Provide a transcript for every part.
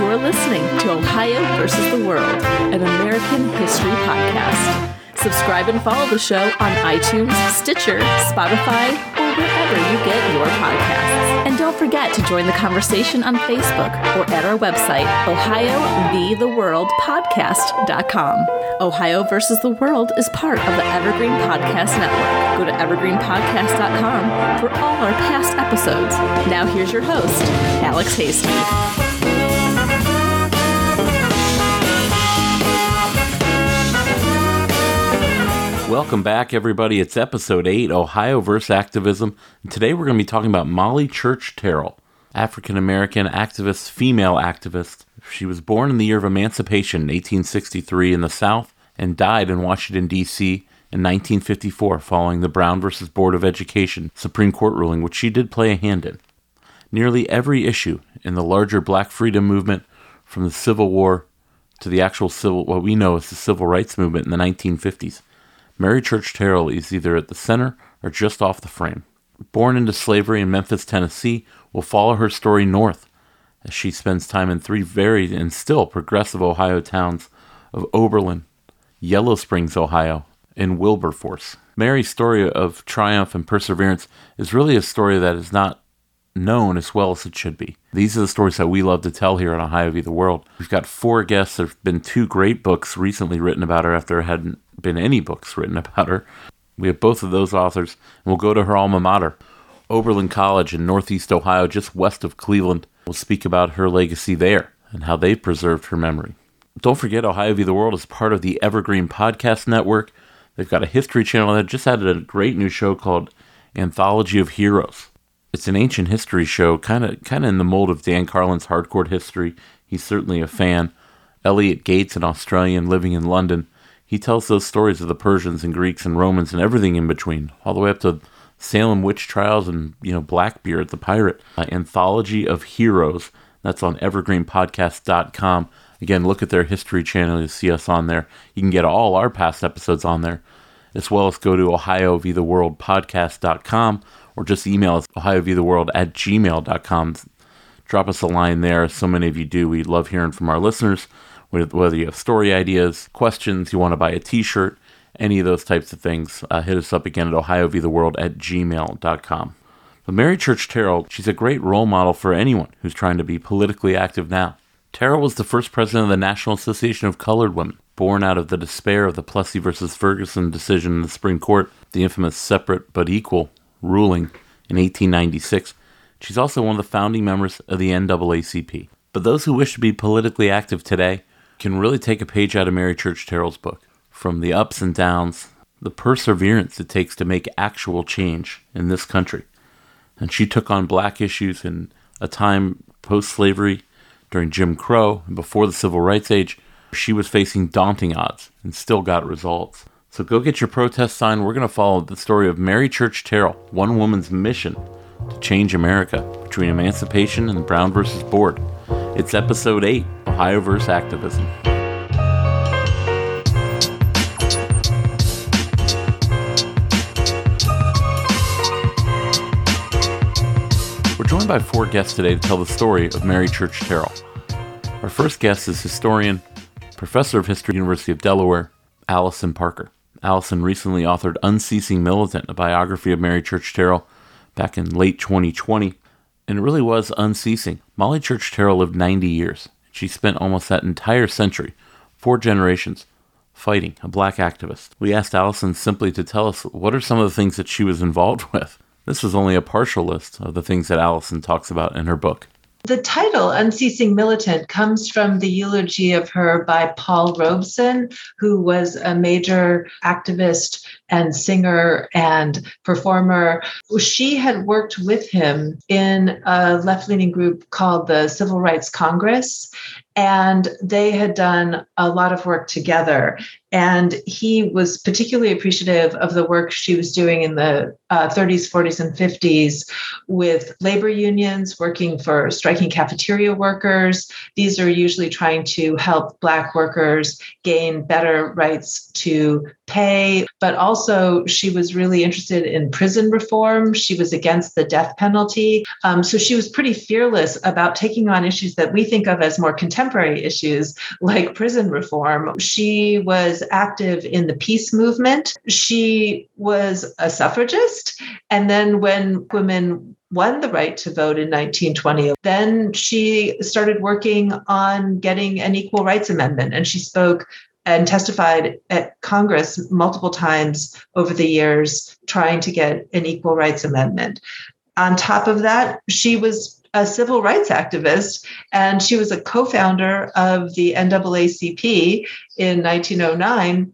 You're listening to Ohio versus the World, an American history podcast. Subscribe and follow the show on iTunes, Stitcher, Spotify, wherever you get your podcasts. And don't forget to join the conversation on Facebook or at our website, OhioVTheWorldPodcast.com. Ohio versus the World is part of the Evergreen Podcast Network. Go to evergreenpodcast.com for all our past episodes. Now here's your host, Alex Hasty. Welcome back, everybody. It's episode 8, Ohio versus Activism. And today we're going to be talking about Molly Church Terrell, African American activist, female activist. She was born in the year of emancipation, 1863, in the South, and died in Washington, D.C. in 1954 following the Brown versus Board of Education Supreme Court ruling, which she did play a hand in. Nearly every issue in the larger black freedom movement, from the Civil War to the actual civil, what we know as the Civil Rights Movement in the 1950s, Mary Church Terrell is either at the center or just off the frame. Born into slavery in Memphis, Tennessee, we'll follow her story north as she spends time in three varied and still progressive Ohio towns of Oberlin, Yellow Springs, Ohio, and Wilberforce. Mary's story of triumph and perseverance is really a story that is not known as well as it should be. These are the stories that we love to tell here on Ohio v. the World. We've got four guests. There have been two great books recently written about her after there hadn't been any books written about her. We have both of those authors, and we'll go to her alma mater, Oberlin College in Northeast Ohio, just west of Cleveland. We'll speak about her legacy there and how they preserved her memory. Don't forget, Ohio v. the World is part of the Evergreen Podcast Network. They've got a history channel that just added a great new show called Anthology of Heroes. It's an ancient history show, kind of kind of in the mold of Dan Carlin's Hardcore History. He's certainly a fan. Elliot Gates, an Australian living in London, he tells those stories of the Persians and Greeks and Romans and everything in between, all the way up to Salem witch trials and you know Blackbeard the pirate. Uh, Anthology of Heroes. That's on evergreenpodcast.com. Again, look at their history channel. You'll see us on there. You can get all our past episodes on there, as well as go to OhioVTheWorldPodcast.com or just email us OhioVTheWorld at gmail.com. Drop us a line there. So many of you do. We love hearing from our listeners, whether you have story ideas, questions, you want to buy a t shirt, any of those types of things. Uh, hit us up again at OhioVTheWorld at gmail.com. But Mary Church Terrell, she's a great role model for anyone who's trying to be politically active now. Terrell was the first president of the National Association of Colored Women, born out of the despair of the Plessy versus Ferguson decision in the Supreme Court, the infamous separate but equal ruling in 1896. She's also one of the founding members of the NAACP. But those who wish to be politically active today can really take a page out of Mary Church Terrell's book. From the ups and downs, the perseverance it takes to make actual change in this country. And she took on black issues in a time post slavery during Jim Crow and before the Civil Rights Age. She was facing daunting odds and still got results. So go get your protest sign. We're going to follow the story of Mary Church Terrell, one woman's mission to change America between emancipation and Brown versus Board. It's episode 8 Ohio versus Activism. We're joined by four guests today to tell the story of Mary Church Terrell. Our first guest is historian, professor of history, University of Delaware, Alison Parker. Alison recently authored Unceasing Militant, a biography of Mary Church Terrell back in late 2020. And it really was unceasing. Molly Church Terrell lived 90 years. She spent almost that entire century, four generations, fighting, a black activist. We asked Alison simply to tell us what are some of the things that she was involved with. This was only a partial list of the things that Alison talks about in her book. The title, Unceasing Militant, comes from the eulogy of her by Paul Robeson, who was a major activist and singer and performer. She had worked with him in a left leaning group called the Civil Rights Congress, and they had done a lot of work together. And he was particularly appreciative of the work she was doing in the uh, 30s, 40s, and 50s with labor unions, working for striking cafeteria workers. These are usually trying to help Black workers gain better rights to pay, but also she was really interested in prison reform. She was against the death penalty. Um, so she was pretty fearless about taking on issues that we think of as more contemporary issues, like prison reform. She was active in the peace movement. She was a suffragist. And then when women won the right to vote in 1920. Then she started working on getting an equal rights amendment and she spoke and testified at Congress multiple times over the years trying to get an equal rights amendment. On top of that, she was a civil rights activist and she was a co founder of the NAACP in 1909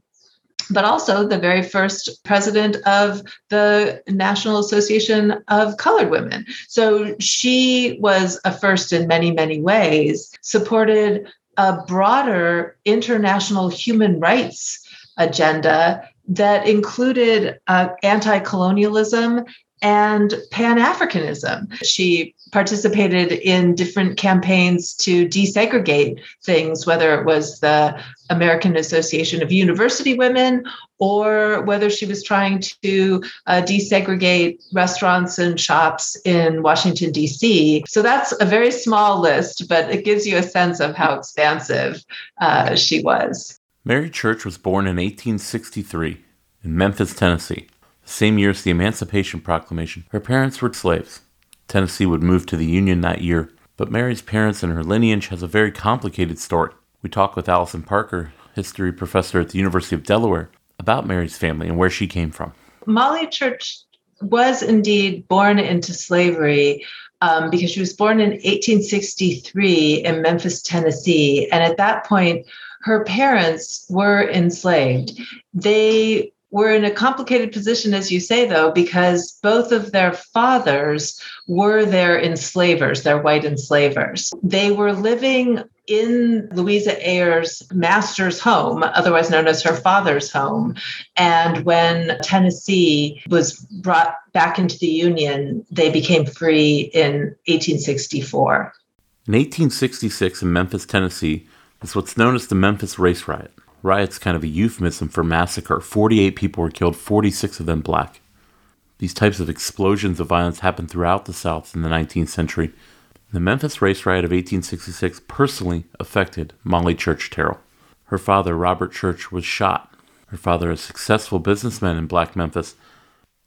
but also the very first president of the National Association of Colored Women. So she was a first in many, many ways, supported a broader international human rights agenda that included uh, anti colonialism and Pan Africanism. She participated in different campaigns to desegregate things, whether it was the American Association of University Women or whether she was trying to uh, desegregate restaurants and shops in Washington, D.C. So that's a very small list, but it gives you a sense of how expansive uh, she was. Mary Church was born in 1863 in Memphis, Tennessee. The same year as the Emancipation Proclamation, her parents were slaves. Tennessee would move to the Union that year, but Mary's parents and her lineage has a very complicated story. We talk with Alison Parker, history professor at the University of Delaware, about Mary's family and where she came from. Molly Church was indeed born into slavery um, because she was born in 1863 in Memphis, Tennessee. And at that point, her parents were enslaved. They were in a complicated position, as you say, though, because both of their fathers were their enslavers, their white enslavers. They were living in Louisa Ayer's master's home, otherwise known as her father's home. And when Tennessee was brought back into the Union, they became free in 1864. In 1866, in Memphis, Tennessee, is what's known as the Memphis Race Riot. Riot's kind of a euphemism for massacre. 48 people were killed, 46 of them black. These types of explosions of violence happened throughout the South in the 19th century. The Memphis race riot of 1866 personally affected Molly Church Terrell. Her father, Robert Church, was shot. Her father, a successful businessman in Black Memphis.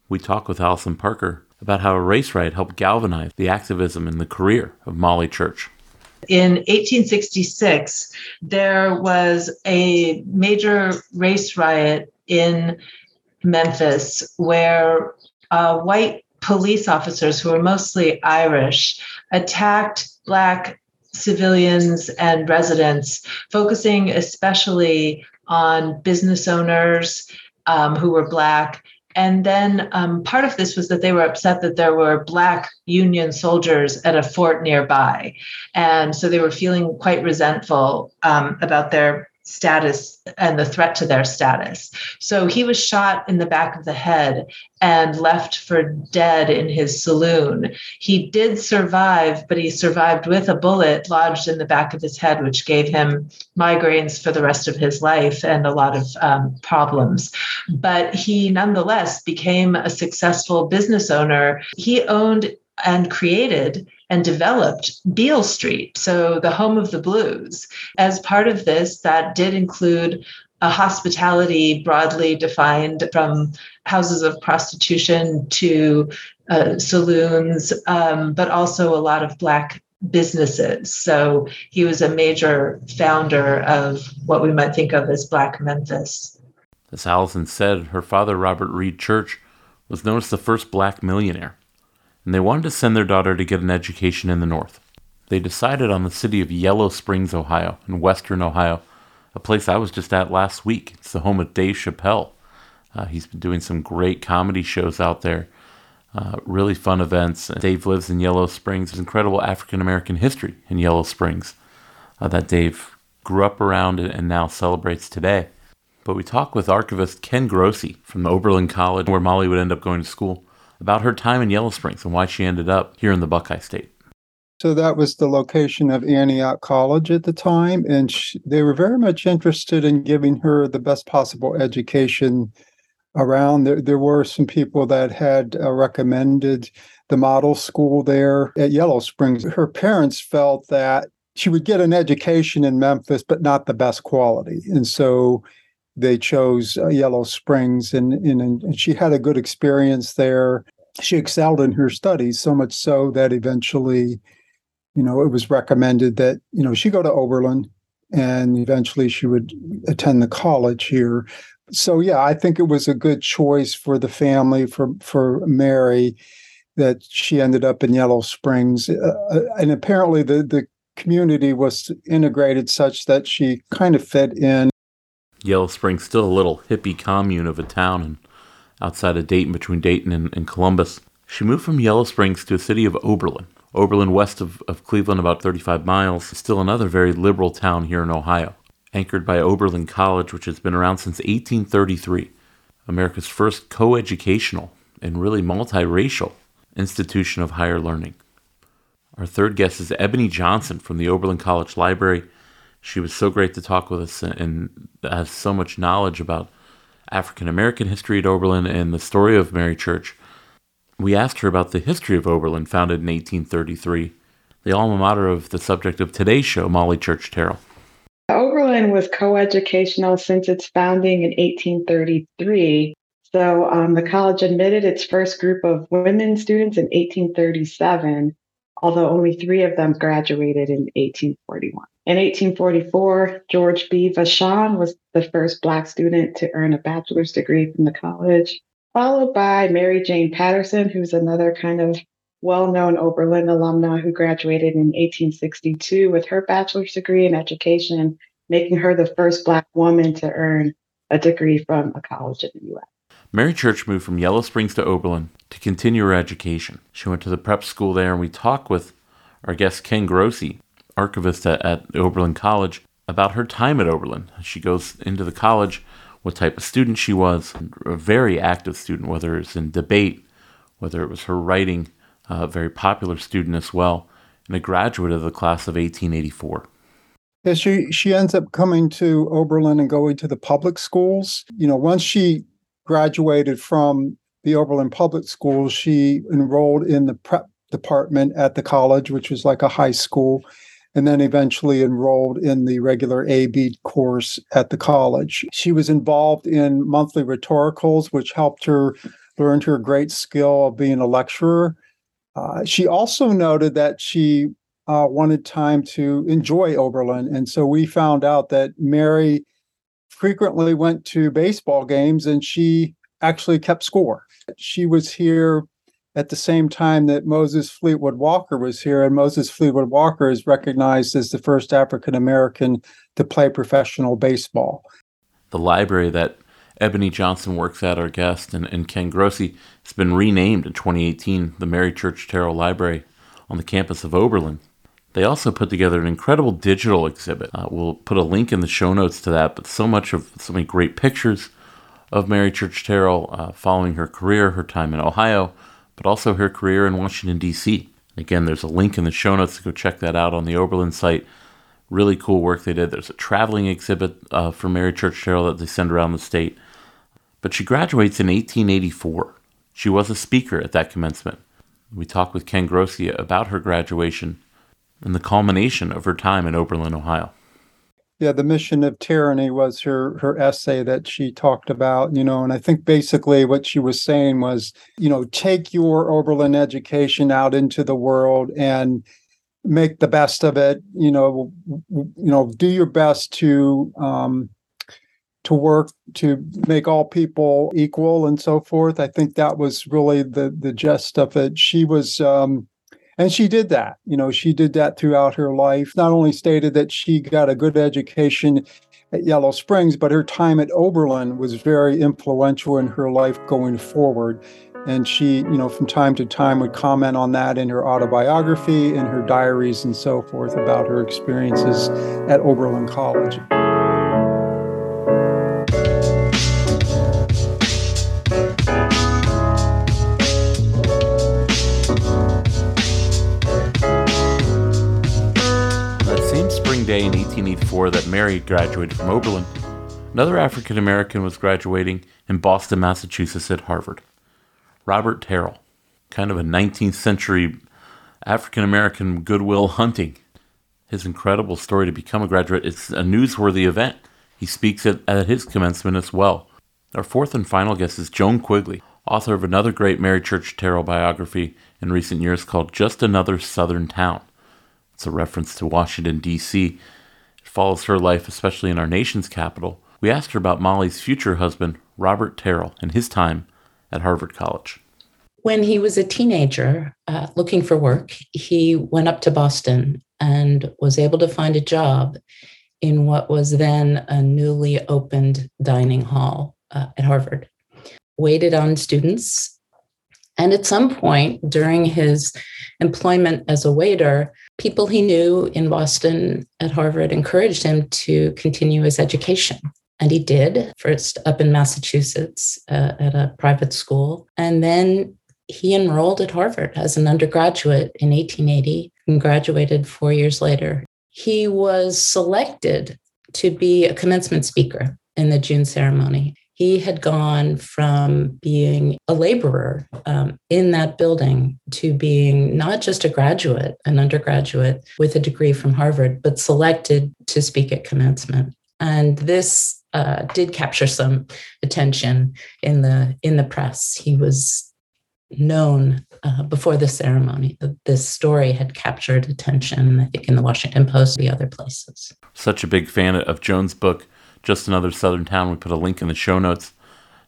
We talk with Alison Parker about how a race riot helped galvanize the activism and the career of Molly Church. In 1866, there was a major race riot in Memphis where uh, white police officers, who were mostly Irish, attacked Black civilians and residents, focusing especially on business owners um, who were Black and then um, part of this was that they were upset that there were Black Union soldiers at a fort nearby. And so they were feeling quite resentful um, about their status and the threat to their status. So he was shot in the back of the head and left for dead in his saloon. He did survive, but he survived with a bullet lodged in the back of his head, which gave him migraines for the rest of his life and a lot of um, problems. But he nonetheless became a successful business owner. He owned and created and developed Beale Street, so the home of the blues. As part of this, that did include a hospitality broadly defined from houses of prostitution to uh, saloons, um, but also a lot of Black businesses. So he was a major founder of what we might think of as Black Memphis. As Alison said, her father, Robert Reed Church, was known as the first black millionaire and they wanted to send their daughter to get an education in the North. they decided on the city of Yellow Springs, Ohio, in western Ohio, a place I was just at last week. It's the home of Dave Chappelle. Uh, he's been doing some great comedy shows out there, uh, really fun events. Dave lives in Yellow Springs. There's incredible African American history in Yellow Springs uh, that Dave grew up around and now celebrates today. But we talk with archivist Ken Grossi from Oberlin College, where Molly would end up going to school, about her time in Yellow Springs and why she ended up here in the Buckeye State. So that was the location of Antioch College at the time, and she, they were very much interested in giving her the best possible education around. There, there were some people that had uh, recommended the model school there at Yellow Springs. Her parents felt that she would get an education in Memphis, but not the best quality, and so they chose uh, Yellow Springs, and, and, and she had a good experience there. She excelled in her studies so much so that eventually, you know, it was recommended that you know she go to Oberlin, and eventually she would attend the college here. So yeah, I think it was a good choice for the family for for Mary that she ended up in Yellow Springs, uh, uh and apparently the the community was integrated such that she kind of fit in Yellow Springs still a little hippie commune of a town and outside of Dayton between Dayton and, and, Columbus. She moved from Yellow Springs to the city of Oberlin. Oberlin, west of, of Cleveland, about 35 miles, is still another very liberal town here in Ohio, anchored by Oberlin College, which has been around since 1833, America's first co-educational and really multiracial institution of higher learning. Our third guest is Ebony Johnson from the Oberlin College Library she was so great to talk with us and has so much knowledge about African American history at Oberlin and the story of Mary Church. We asked her about the history of Oberlin, founded in 1833, the alma mater of the subject of today's show, Molly Church Terrell. Oberlin was coeducational since its founding in 1833. So um, the college admitted its first group of women students in 1837, although only three of them graduated in 1841. In 1844, George B. Vashon was the first Black student to earn a bachelor's degree from the college, followed by Mary Jane Patterson, who's another kind of well known Oberlin alumna who graduated in 1862 with her bachelor's degree in education, making her the first Black woman to earn a degree from a college in the U.S. Mary Church moved from Yellow Springs to Oberlin to continue her education. She went to the prep school there, and we talked with our guest Ken Grossi archivist at, at Oberlin College about her time at Oberlin. She goes into the college, what type of student she was, a very active student, whether it's in debate, whether it was her writing, a very popular student as well, and a graduate of the class of 1884. Yeah, she she ends up coming to Oberlin and going to the public schools. You know, once she graduated from the Oberlin public schools, she enrolled in the prep department at the college, which was like a high school and then eventually enrolled in the regular AB course at the college. She was involved in monthly rhetoricals, which helped her learn her great skill of being a lecturer. Uh, she also noted that she uh, wanted time to enjoy Oberlin. And so we found out that Mary frequently went to baseball games and she actually kept score. She was here at the same time that Moses Fleetwood Walker was here. And Moses Fleetwood Walker is recognized as the first African American to play professional baseball. The library that Ebony Johnson works at, our guest, and, and Ken Grossi, has been renamed in 2018 the Mary Church Terrell Library on the campus of Oberlin. They also put together an incredible digital exhibit. Uh, we'll put a link in the show notes to that, but so much of so many great pictures of Mary Church Terrell uh, following her career, her time in Ohio, but also her career in Washington, D.C. Again, there's a link in the show notes to go check that out on the Oberlin site. Really cool work they did. There's a traveling exhibit uh, for Mary Church Terrell that they send around the state. But she graduates in 1884. She was a speaker at that commencement. We talked with Ken Grossi about her graduation and the culmination of her time in Oberlin, Ohio yeah the mission of tyranny was her her essay that she talked about you know and i think basically what she was saying was you know take your oberlin education out into the world and make the best of it you know you know do your best to um to work to make all people equal and so forth. I think that was really the the gist of it. She was um and she did that. You know, she did that throughout her life. Not only stated that she got a good education at Yellow Springs, but her time at Oberlin was very influential in her life going forward. And she, you know, from time to time would comment on that in her autobiography, in her diaries, and so forth about her experiences at Oberlin College. Spring day in 1884 that Mary graduated from Oberlin, another African American was graduating in Boston, Massachusetts at Harvard. Robert Terrell, kind of a 19th century African American goodwill hunting. His incredible story to become a graduate is a newsworthy event. He speaks at, at his commencement as well. Our fourth and final guest is Joan Quigley, author of another great Mary Church Terrell biography in recent years called Just Another Southern Town. It's a reference to Washington, D.C. It follows her life, especially in our nation's capital. We asked her about Molly's future husband, Robert Terrell, and his time at Harvard College. When he was a teenager uh, looking for work, he went up to Boston and was able to find a job in what was then a newly opened dining hall uh, at Harvard. Waited on students. And at some point during his employment as a waiter, people he knew in Boston at Harvard encouraged him to continue his education. And he did, first up in Massachusetts uh, at a private school. And then he enrolled at Harvard as an undergraduate in 1880 and graduated four years later. He was selected to be a commencement speaker in the June ceremony. He had gone from being a laborer um, in that building to being not just a graduate, an undergraduate with a degree from Harvard, but selected to speak at commencement. And this uh, did capture some attention in the in the press. He was known uh, before the ceremony. This story had captured attention, I think, in the Washington Post, the other places. Such a big fan of Joan's book, Just Another Southern Town. We put a link in the show notes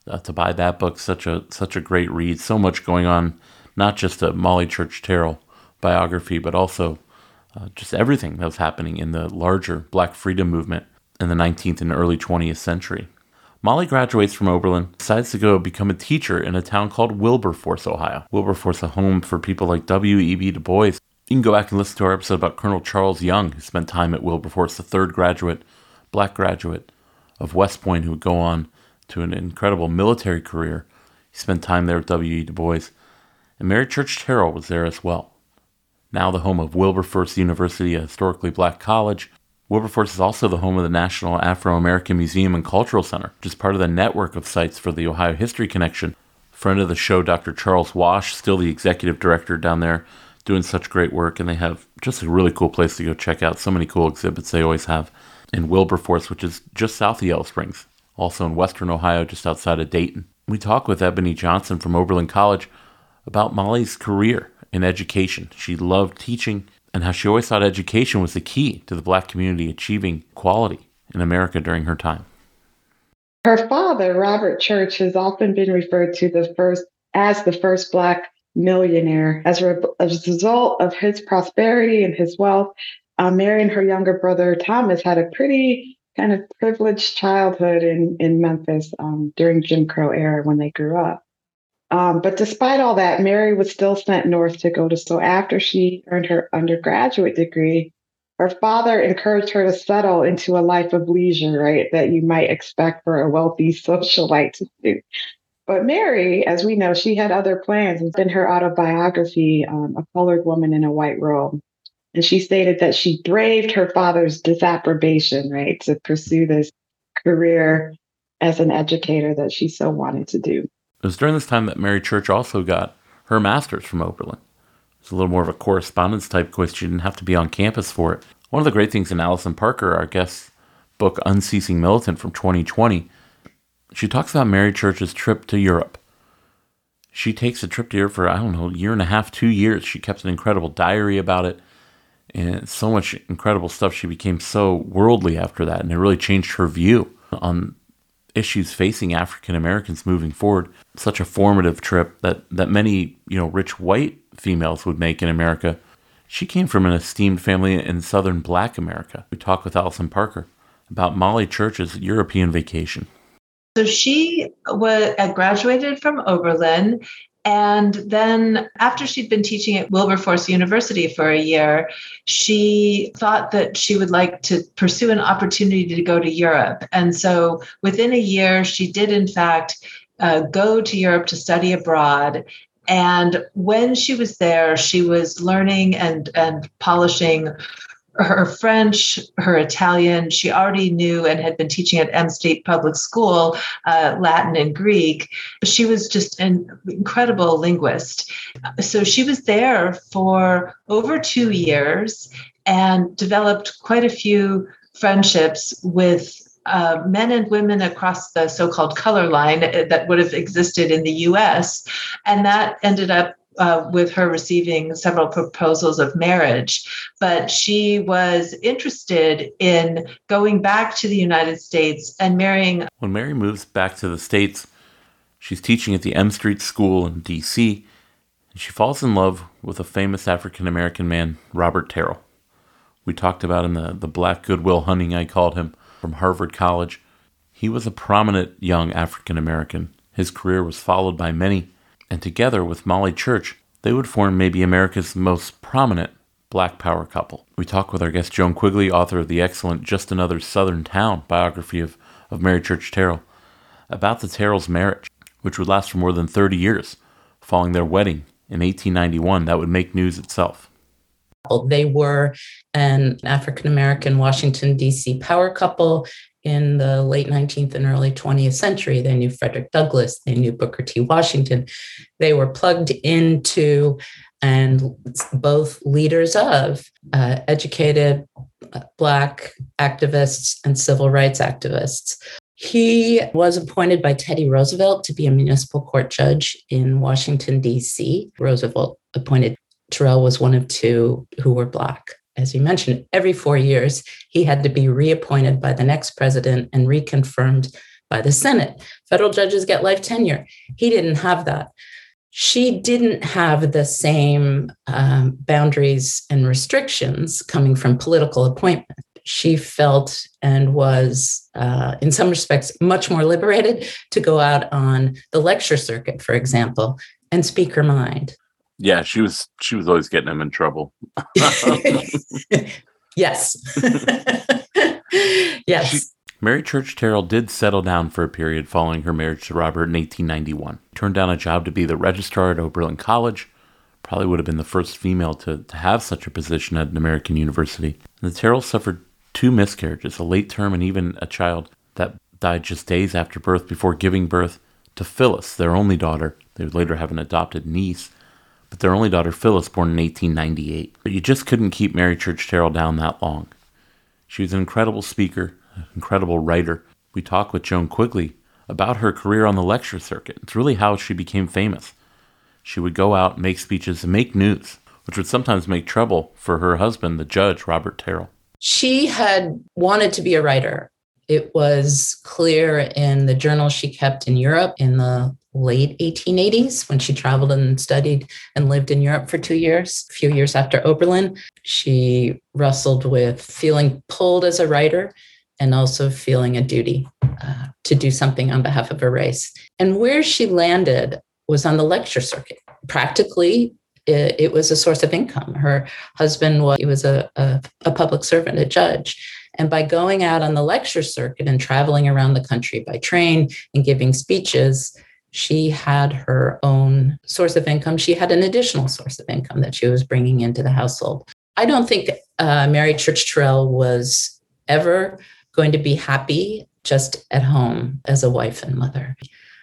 uh, to buy that book. Such a such a great read. So much going on, not just a Molly Church Terrell biography, but also uh, just everything that was happening in the larger Black freedom movement in the 19th and early 20th century. Molly graduates from Oberlin, decides to go become a teacher in a town called Wilberforce, Ohio. Wilberforce, a home for people like W.E.B. Du Bois. You can go back and listen to our episode about Colonel Charles Young, who spent time at Wilberforce, the third graduate, black graduate of West Point, who would go on to an incredible military career. He spent time there with W.E. Du Bois. And Mary Church Terrell was there as well. Now the home of Wilberforce University, a historically black college, Wilberforce is also the home of the National Afro American Museum and Cultural Center, which is part of the network of sites for the Ohio History Connection. Friend of the show, Dr. Charles Wash, still the executive director down there, doing such great work. And they have just a really cool place to go check out. So many cool exhibits they always have in Wilberforce, which is just south of Yellow Springs, also in western Ohio, just outside of Dayton. We talk with Ebony Johnson from Oberlin College about Molly's career in education. She loved teaching and how she always thought education was the key to the black community achieving equality in America during her time. Her father, Robert Church, has often been referred to the first as the first black millionaire. As a, as a result of his prosperity and his wealth, uh, Mary and her younger brother Thomas had a pretty kind of privileged childhood in in Memphis um, during Jim Crow era when they grew up. Um, but despite all that, Mary was still sent north to go to school. After she earned her undergraduate degree, her father encouraged her to settle into a life of leisure, right? That you might expect for a wealthy socialite to do. But Mary, as we know, she had other plans. In her autobiography, um, A Colored Woman in a White World, and she stated that she braved her father's disapprobation, right, to pursue this career as an educator that she so wanted to do. It was during this time that Mary Church also got her master's from Oberlin. It's a little more of a correspondence type course. She didn't have to be on campus for it. One of the great things in Alison Parker, our guest book, Unceasing Militant from 2020, she talks about Mary Church's trip to Europe. She takes a trip to Europe for, I don't know, a year and a half, two years. She kept an incredible diary about it and so much incredible stuff. She became so worldly after that, and it really changed her view on issues facing African Americans moving forward. Such a formative trip that that many you know rich white females would make in America She came from an esteemed family in southern black America. We talked with Alison Parker about Molly Church's European vacation. So she was uh, graduated from Oberlin and then, after she'd been teaching at Wilberforce University for a year, she thought that she would like to pursue an opportunity to go to Europe. And so, within a year, she did, in fact, uh, go to Europe to study abroad. And when she was there, she was learning and, and polishing her French, her Italian. She already knew and had been teaching at M Street Public School uh, Latin and Greek. She was just an incredible linguist. So she was there for over two years and developed quite a few friendships with uh, men and women across the so called color line that would have existed in the US. And that ended up uh, with her receiving several proposals of marriage, but she was interested in going back to the United States and marrying. When Mary moves back to the States, she's teaching at the M Street School in D.C., and she falls in love with a famous African American man, Robert Terrell. We talked about in the, the Black Goodwill Hunting, I called him, from Harvard College. He was a prominent young African American. His career was followed by many and together with Molly Church, they would form maybe America's most prominent black power couple. We talk with our guest Joan Quigley, author of the excellent Just Another Southern Town biography of, of Mary Church Terrell, about the Terrells' marriage, which would last for more than 30 years, following their wedding in 1891. That would make news itself. They were an African American Washington, D.C. power couple in the late 19th and early 20th century. They knew Frederick Douglass, they knew Booker T. Washington. They were plugged into and both leaders of uh, educated uh, Black activists and civil rights activists. He was appointed by Teddy Roosevelt to be a municipal court judge in Washington, D.C. Roosevelt appointed Terrell was one of two who were Black as you mentioned, every four years, he had to be reappointed by the next president and reconfirmed by the Senate. Federal judges get life tenure. He didn't have that. She didn't have the same um, boundaries and restrictions coming from political appointment. She felt and was, uh, in some respects, much more liberated to go out on the lecture circuit, for example, and speak her mind. Yeah, she was she was always getting him in trouble. yes. yes. She, Mary Church Terrell did settle down for a period following her marriage to Robert in 1891. Turned down a job to be the registrar at Oberlin College. Probably would have been the first female to, to have such a position at an American university. And the Terrells suffered two miscarriages, a late term and even a child that died just days after birth before giving birth to Phyllis, their only daughter. They would later have an adopted niece but their only daughter Phyllis, born in 1898. But you just couldn't keep Mary Church Terrell down that long. She was an incredible speaker, an incredible writer. We talked with Joan Quigley about her career on the lecture circuit. It's really how she became famous. She would go out, make speeches, and make news, which would sometimes make trouble for her husband, the judge, Robert Terrell. She had wanted to be a writer. It was clear in the journals she kept in Europe in the late 1880s when she traveled and studied and lived in Europe for two years, a few years after Oberlin. She wrestled with feeling pulled as a writer and also feeling a duty uh, to do something on behalf of her race. And where she landed was on the lecture circuit. Practically, it, it was a source of income. Her husband was, he was a, a, a public servant, a judge. And by going out on the lecture circuit and traveling around the country by train and giving speeches, she had her own source of income. She had an additional source of income that she was bringing into the household. I don't think uh, Mary Church Terrell was ever going to be happy just at home as a wife and mother.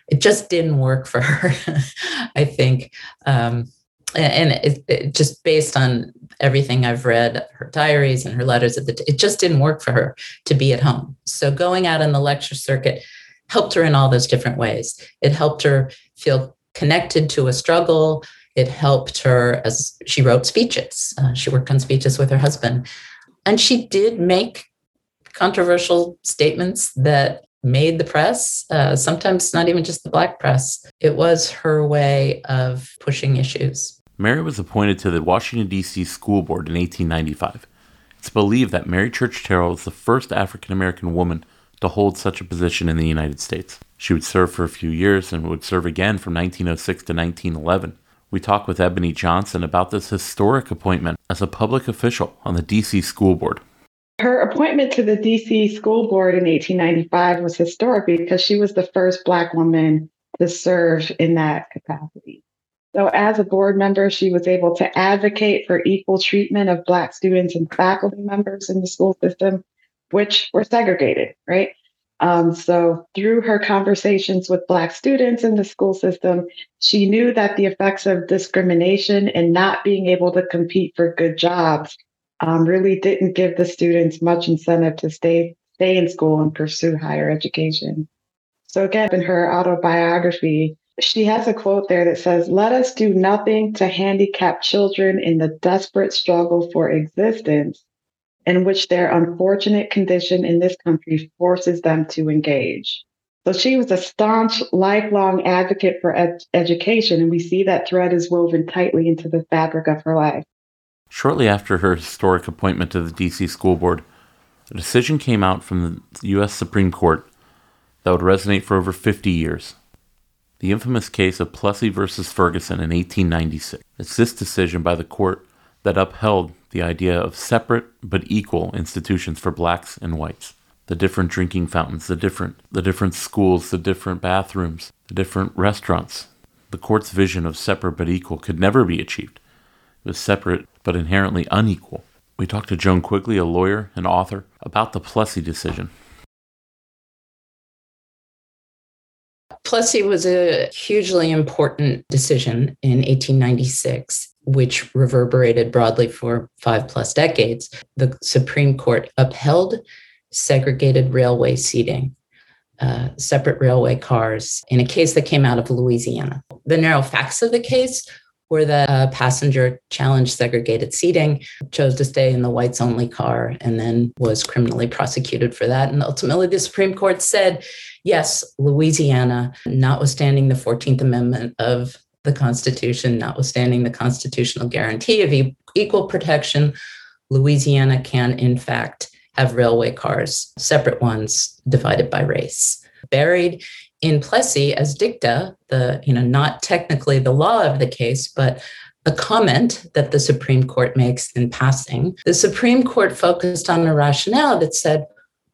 It just didn't work for her, I think. Um, and it, it just based on everything I've read, her diaries and her letters, it just didn't work for her to be at home. So going out on the lecture circuit, helped her in all those different ways. It helped her feel connected to a struggle. It helped her as she wrote speeches. Uh, she worked on speeches with her husband. And she did make controversial statements that made the press, uh, sometimes not even just the Black press. It was her way of pushing issues. Mary was appointed to the Washington, D.C. School Board in 1895. It's believed that Mary Church Terrell was the first African American woman to hold such a position in the United States. She would serve for a few years and would serve again from 1906 to 1911. We talked with Ebony Johnson about this historic appointment as a public official on the D.C. School Board. Her appointment to the DC School Board in 1895 was historic because she was the first Black woman to serve in that capacity. So, as a board member, she was able to advocate for equal treatment of Black students and faculty members in the school system, which were segregated, right? Um, so, through her conversations with Black students in the school system, she knew that the effects of discrimination and not being able to compete for good jobs um, really didn't give the students much incentive to stay stay in school and pursue higher education. So again, in her autobiography, she has a quote there that says, Let us do nothing to handicap children in the desperate struggle for existence in which their unfortunate condition in this country forces them to engage. So she was a staunch, lifelong advocate for ed- education, and we see that thread is woven tightly into the fabric of her life. Shortly after her historic appointment to the D.C. School Board, a decision came out from the U.S. Supreme Court that would resonate for over 50 years. The infamous case of Plessy versus Ferguson in 1896. It's this decision by the court that upheld the idea of separate but equal institutions for blacks and whites. The different drinking fountains, the different the different schools, the different bathrooms, the different restaurants. The court's vision of separate but equal could never be achieved. It was separate but inherently unequal. We talked to Joan Quigley, a lawyer and author, about the Plessy decision. Plessy was a hugely important decision in 1896, which reverberated broadly for five plus decades. The Supreme Court upheld segregated railway seating, uh, separate railway cars, in a case that came out of Louisiana. The narrow facts of the case where the uh, passenger challenged segregated seating, chose to stay in the whites only car, and then was criminally prosecuted for that. And ultimately, the Supreme Court said, yes, Louisiana, notwithstanding the 14th Amendment of the Constitution, notwithstanding the constitutional guarantee of e- equal protection, Louisiana can, in fact, have railway cars, separate ones divided by race. Buried in Plessy as dicta, the, you know, not technically the law of the case, but a comment that the Supreme Court makes in passing. The Supreme Court focused on a rationale that said,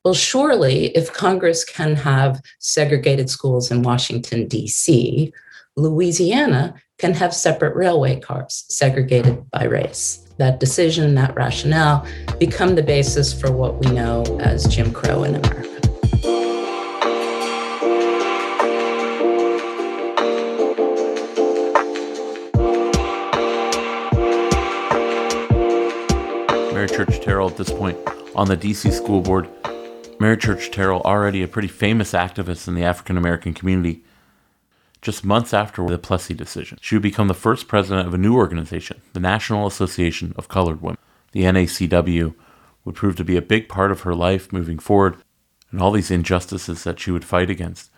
well, surely if Congress can have segregated schools in Washington, D.C., Louisiana can have separate railway cars segregated by race. That decision, that rationale become the basis for what we know as Jim Crow in America. Mary Church Terrell at this point on the DC School Board. Mary Church Terrell, already a pretty famous activist in the African American community, just months after the Plessy decision, she would become the first president of a new organization, the National Association of Colored Women. The NACW would prove to be a big part of her life moving forward and all these injustices that she would fight against.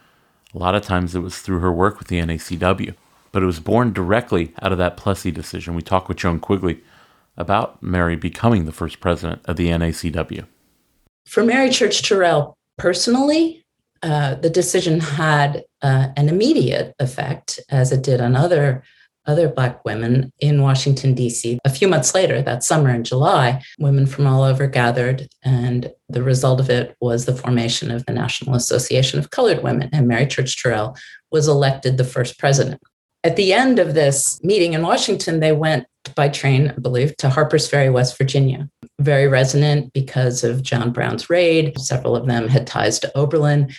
A lot of times it was through her work with the NACW, but it was born directly out of that Plessy decision. We talked with Joan Quigley about Mary becoming the first president of the NACW. For Mary Church Terrell personally, uh, the decision had uh, an immediate effect, as it did on other other Black women in Washington, D.C. A few months later, that summer in July, women from all over gathered, and the result of it was the formation of the National Association of Colored Women. And Mary Church Terrell was elected the first president. At the end of this meeting in Washington, they went by train, I believe, to Harpers Ferry, West Virginia. Very resonant because of John Brown's raid. Several of them had ties to Oberlin.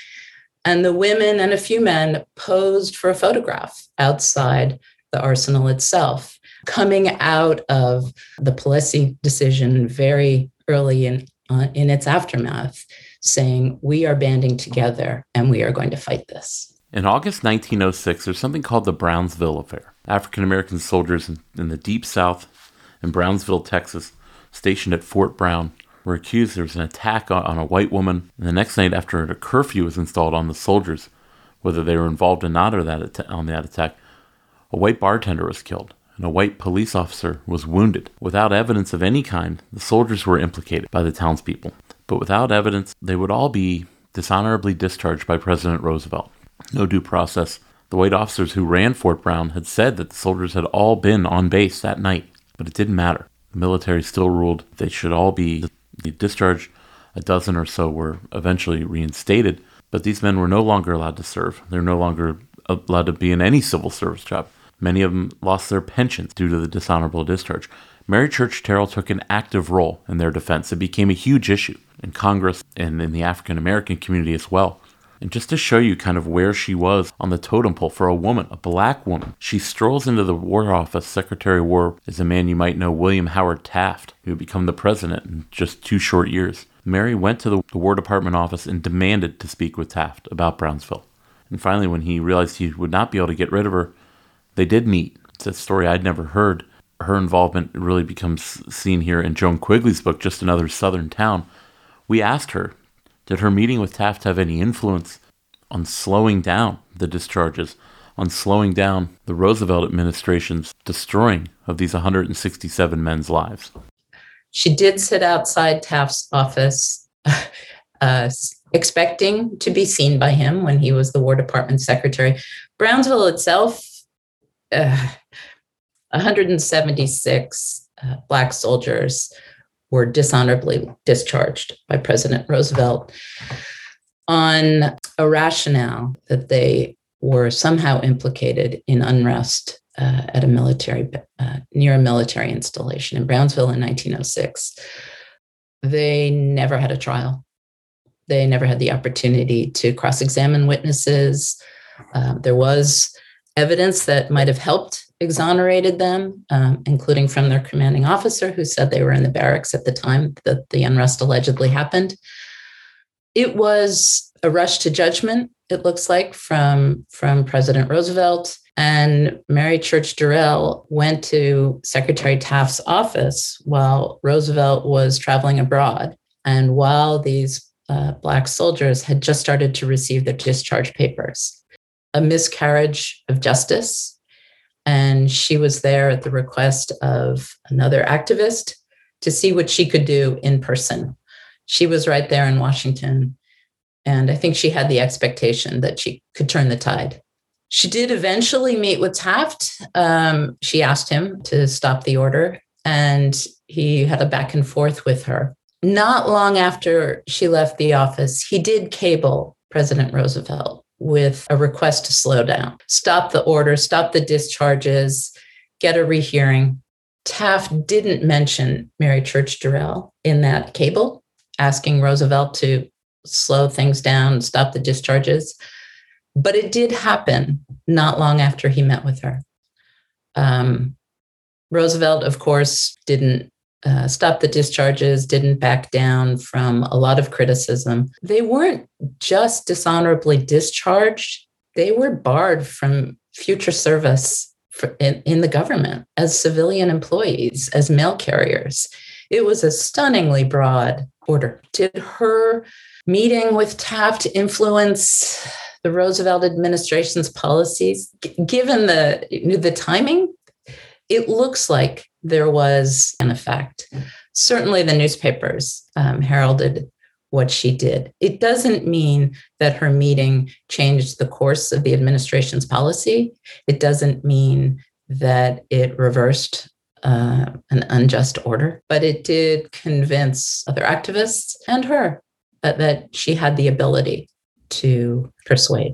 And the women and a few men posed for a photograph outside the arsenal itself, coming out of the Plessy decision very early in, uh, in its aftermath, saying, We are banding together and we are going to fight this. In August 1906, there's something called the Brownsville Affair. African American soldiers in, in, the Deep South in Brownsville, Texas, stationed at Fort Brown, were accused there was an attack on, on a white woman. And the next night, after a curfew was installed on the soldiers, whether they were involved or not or that on that attack, a white bartender was killed. and a white police officer was wounded. Without evidence of any kind, the soldiers were implicated by the townspeople. But without evidence, they would all be dishonorably discharged by President Roosevelt. No due process. The white officers who ran Fort Brown had said that the soldiers had all been on base that night, but it didn't matter. The military still ruled they should all be discharged. A dozen or so were eventually reinstated, but these men were no longer allowed to serve. They're no longer allowed to be in any civil service job. Many of them lost their pensions due to the dishonorable discharge. Mary Church Terrell took an active role in their defense. It became a huge issue in Congress and in the African American community as well. And just to show you kind of where she was on the totem pole for a woman, a black woman, she strolls into the War Office. Secretary of War is a man you might know, William Howard Taft, who would become the president in just two short years. Mary went to the War Department office and demanded to speak with Taft about Brownsville. And finally, when he realized he would not be able to get rid of her, they did meet. It's a story I'd never heard. Her involvement really becomes seen here in Joan Quigley's book, Just Another Southern Town. We asked her, did her meeting with Taft have any influence on slowing down the discharges, on slowing down the Roosevelt administration's destroying of these 167 men's lives? She did sit outside Taft's office, uh, expecting to be seen by him when he was the War Department secretary. Brownsville itself, uh, 176 uh, Black soldiers were dishonorably discharged by President Roosevelt on a rationale that they were somehow implicated in unrest uh, at a military uh, near a military installation in Brownsville in 1906. They never had a trial. They never had the opportunity to cross-examine witnesses. Uh, there was evidence that might have helped exonerated them, um, including from their commanding officer, who said they were in the barracks at the time that the unrest allegedly happened. It was a rush to judgment, it looks like, from, from President Roosevelt. And Mary Church Terrell went to Secretary Taft's office while Roosevelt was traveling abroad. And while these uh, Black soldiers had just started to receive their discharge papers, a miscarriage of justice and she was there at the request of another activist to see what she could do in person. She was right there in Washington. And I think she had the expectation that she could turn the tide. She did eventually meet with Taft. Um, she asked him to stop the order, and he had a back and forth with her. Not long after she left the office, he did cable President Roosevelt with a request to slow down, stop the order, stop the discharges, get a rehearing. Taft didn't mention Mary Church Terrell in that cable, asking Roosevelt to slow things down, stop the discharges. But it did happen not long after he met with her. Um, Roosevelt, of course, didn't uh, stopped the discharges, didn't back down from a lot of criticism. They weren't just dishonorably discharged, they were barred from future service for, in, in the government as civilian employees, as mail carriers. It was a stunningly broad order. Did her meeting with Taft influence the Roosevelt administration's policies? Given the, the timing, it looks like there was an effect. Certainly, the newspapers um, heralded what she did. It doesn't mean that her meeting changed the course of the administration's policy. It doesn't mean that it reversed uh, an unjust order, but it did convince other activists and her that, that she had the ability to persuade.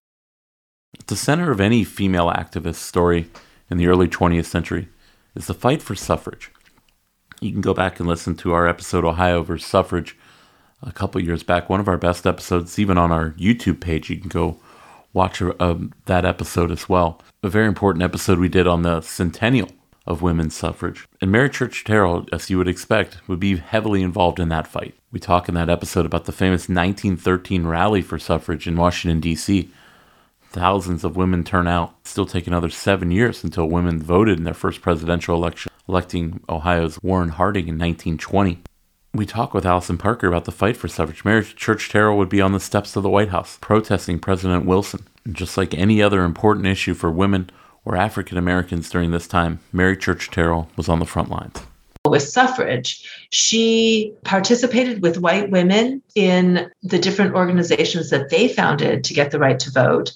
At the center of any female activist story in the early 20th century is the fight for suffrage. You can go back and listen to our episode Ohio versus suffrage a couple years back, one of our best episodes, even on our YouTube page. You can go watch uh, that episode as well. A very important episode we did on the centennial of women's suffrage. And Mary Church Terrell, as you would expect, would be heavily involved in that fight. We talk in that episode about the famous 1913 rally for suffrage in Washington, D.C. Thousands of women turn out. Still take another seven years until women voted in their first presidential election, electing Ohio's Warren Harding in 1920. We talk with Alison Parker about the fight for suffrage. Mary Church Terrell would be on the steps of the White House protesting President Wilson. And just like any other important issue for women or African Americans during this time, Mary Church Terrell was on the front lines. With suffrage, she participated with white women in the different organizations that they founded to get the right to vote.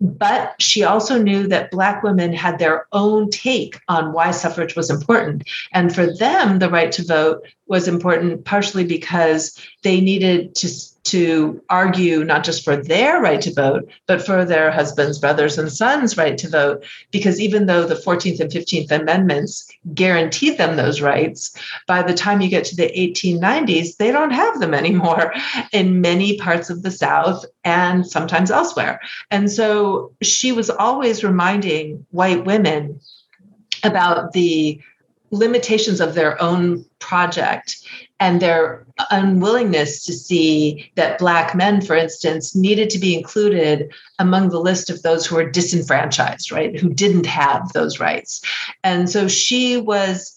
But she also knew that Black women had their own take on why suffrage was important. And for them, the right to vote was important partially because they needed to to argue not just for their right to vote, but for their husbands, brothers, and sons' right to vote. Because even though the 14th and 15th Amendments guaranteed them those rights, by the time you get to the 1890s, they don't have them anymore in many parts of the South and sometimes elsewhere. And so she was always reminding white women about the limitations of their own project and their unwillingness to see that Black men, for instance, needed to be included among the list of those who were disenfranchised, right, who didn't have those rights. And so she was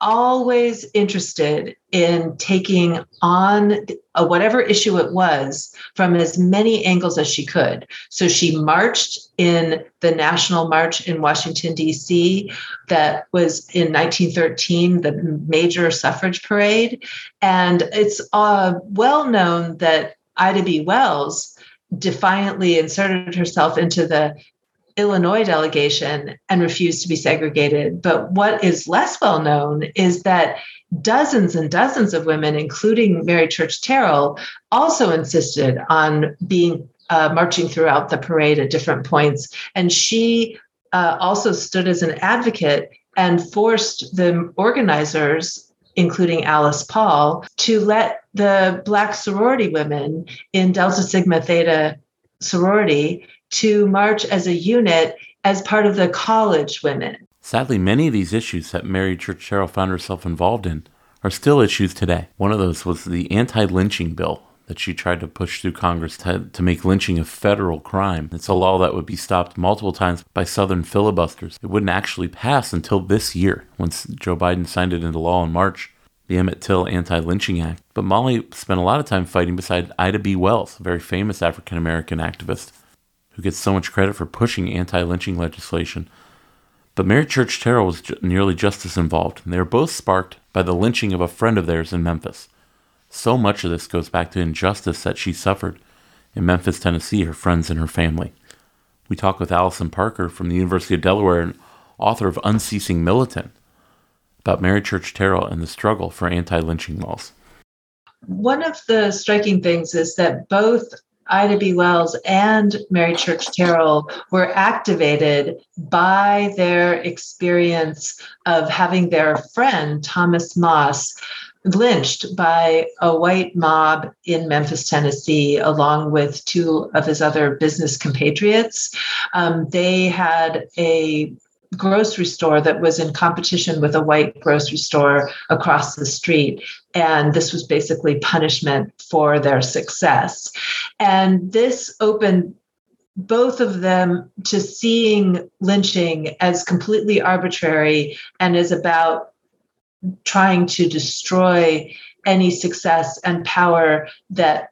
always interested in taking on whatever issue it was from as many angles as she could. So she marched in the National March in Washington, D.C., that was in 1913, the major suffrage parade. And it's uh, well known that Ida B. Wells defiantly inserted herself into the Illinois delegation and refused to be segregated. But what is less well known is that dozens and dozens of women, including Mary Church Terrell, also insisted on being uh, marching throughout the parade at different points. And she uh, also stood as an advocate and forced the organizers including Alice Paul, to let the Black sorority women in Delta Sigma Theta sorority to march as a unit as part of the college women. Sadly, many of these issues that Mary Church Terrell found herself involved in are still issues today. One of those was the anti lynching bill that she tried to push through Congress to, to, make lynching a federal crime. It's a law that would be stopped multiple times by Southern filibusters. It wouldn't actually pass until this year, once Joe Biden signed it into law in March, the Emmett Till Anti Lynching Act. But Molly spent a lot of time fighting beside Ida B. Wells, a very famous African American activist who gets so much credit for pushing anti lynching legislation. But Mary Church Terrell was ju- nearly just as involved, and they were both sparked by the lynching of a friend of theirs in Memphis. So much of this goes back to injustice that she suffered in Memphis, Tennessee, her friends and her family. We talk with Alison Parker from the University of Delaware and author of Unceasing Militant about Mary Church Terrell and the struggle for anti lynching laws. One of the striking things is that both Ida B. Wells and Mary Church Terrell were activated by their experience of having their friend, Thomas Moss, lynched by a white mob in Memphis, Tennessee, along with two of his other business compatriots. Um, they had a grocery store that was in competition with a white grocery store across the street. And this was basically punishment for their success. And this opened both of them to seeing lynching as completely arbitrary and as about trying to destroy any success and power that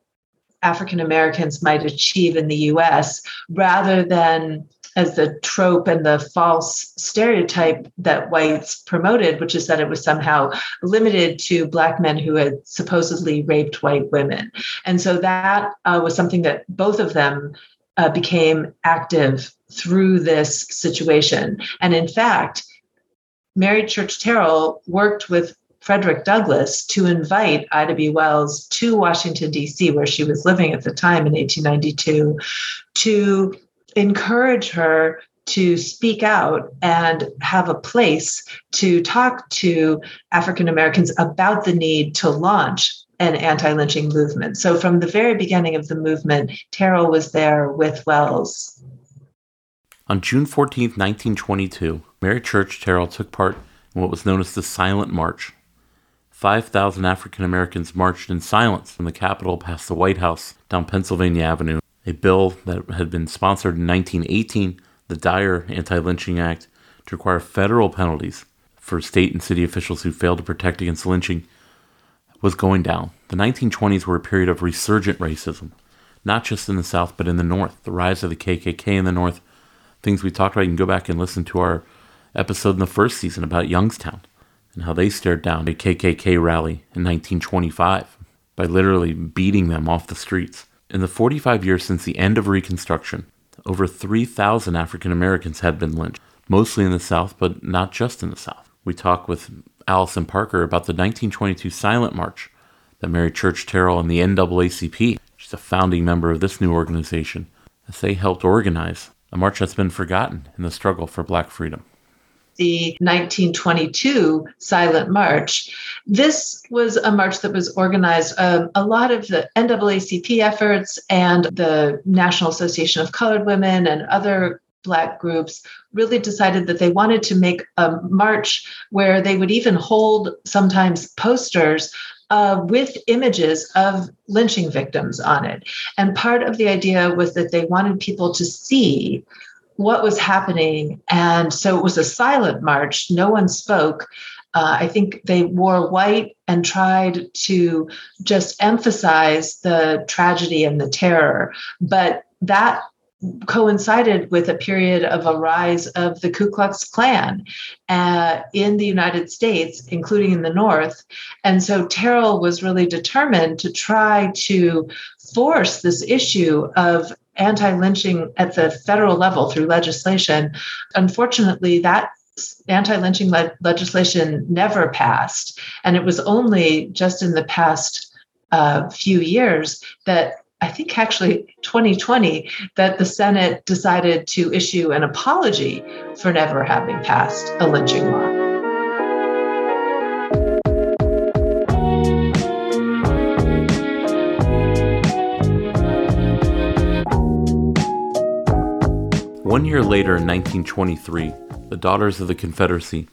African Americans might achieve in the US rather than as the trope and the false stereotype that whites promoted, which is that it was somehow limited to Black men who had supposedly raped white women. And so that uh, was something that both of them uh, became active through this situation. And in fact, Mary Church Terrell worked with Frederick Douglass to invite Ida B. Wells to Washington, D.C., where she was living at the time in 1892, to encourage her to speak out and have a place to talk to African Americans about the need to launch an anti lynching movement. So, from the very beginning of the movement, Terrell was there with Wells. On June 14, 1922, Mary Church Terrell took part in what was known as the Silent March. 5,000 African Americans marched in silence from the Capitol past the White House down Pennsylvania Avenue. A bill that had been sponsored in 1918, the Dyer Anti Lynching Act, to require federal penalties for state and city officials who failed to protect against lynching, was going down. The 1920s were a period of resurgent racism, not just in the South, but in the North. The rise of the KKK in the North, things we talked about. You can go back and listen to our episode in the first season about Youngstown and how they stared down a KKK rally in 1925 by literally beating them off the streets. In the 45 years since the end of Reconstruction, over 3,000 African Americans had been lynched, mostly in the South, but not just in the South. We talk with Alison Parker about the 1922 Silent March that Mary Church Terrell and the NAACP, she's a founding member of this new organization, as they helped organize a march that's been forgotten in the struggle for black freedom the 1922 Silent March. This was a march that was organized. Um, a lot of the NAACP efforts and the National Association of Colored Women and other Black groups really decided that they wanted to make a march where they would even hold sometimes posters uh, with images of lynching victims on it. And part of the idea was that they wanted people to see what was happening. And so it was a silent march. No one spoke. Uh, I think they wore white and tried to just emphasize the tragedy and the terror. But that coincided with a period of a rise of the Ku Klux Klan uh, in the United States, including in the North. And so Terrell was really determined to try to force this issue of anti lynching at the federal level through legislation. Unfortunately, that anti lynching le- legislation never passed. And it was only just in the past uh, few years that I think actually 2020 that the Senate decided to issue an apology for never having passed a lynching law. One year later, in 1923, the Daughters of the Confederacy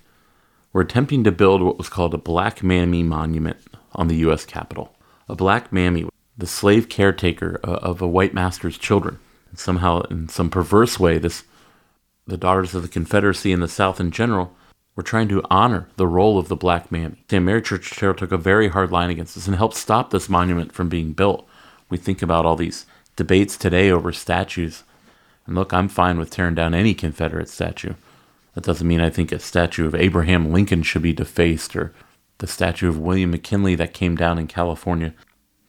were attempting to build what was called a Black Mammy Monument on the U.S. Capitol. A black mammy, the slave caretaker uh, of a white master's children. And somehow, in some perverse way, this the Daughters of the Confederacy and the South in general were trying to honor the role of the black mammy. St. Mary Church Terrell took a very hard line against this and helped stop this monument from being built. We think about all these debates today over statues and look, I'm fine with tearing down any Confederate statue. That doesn't mean I think a statue of Abraham Lincoln should be defaced or the statue of William McKinley that came down in California.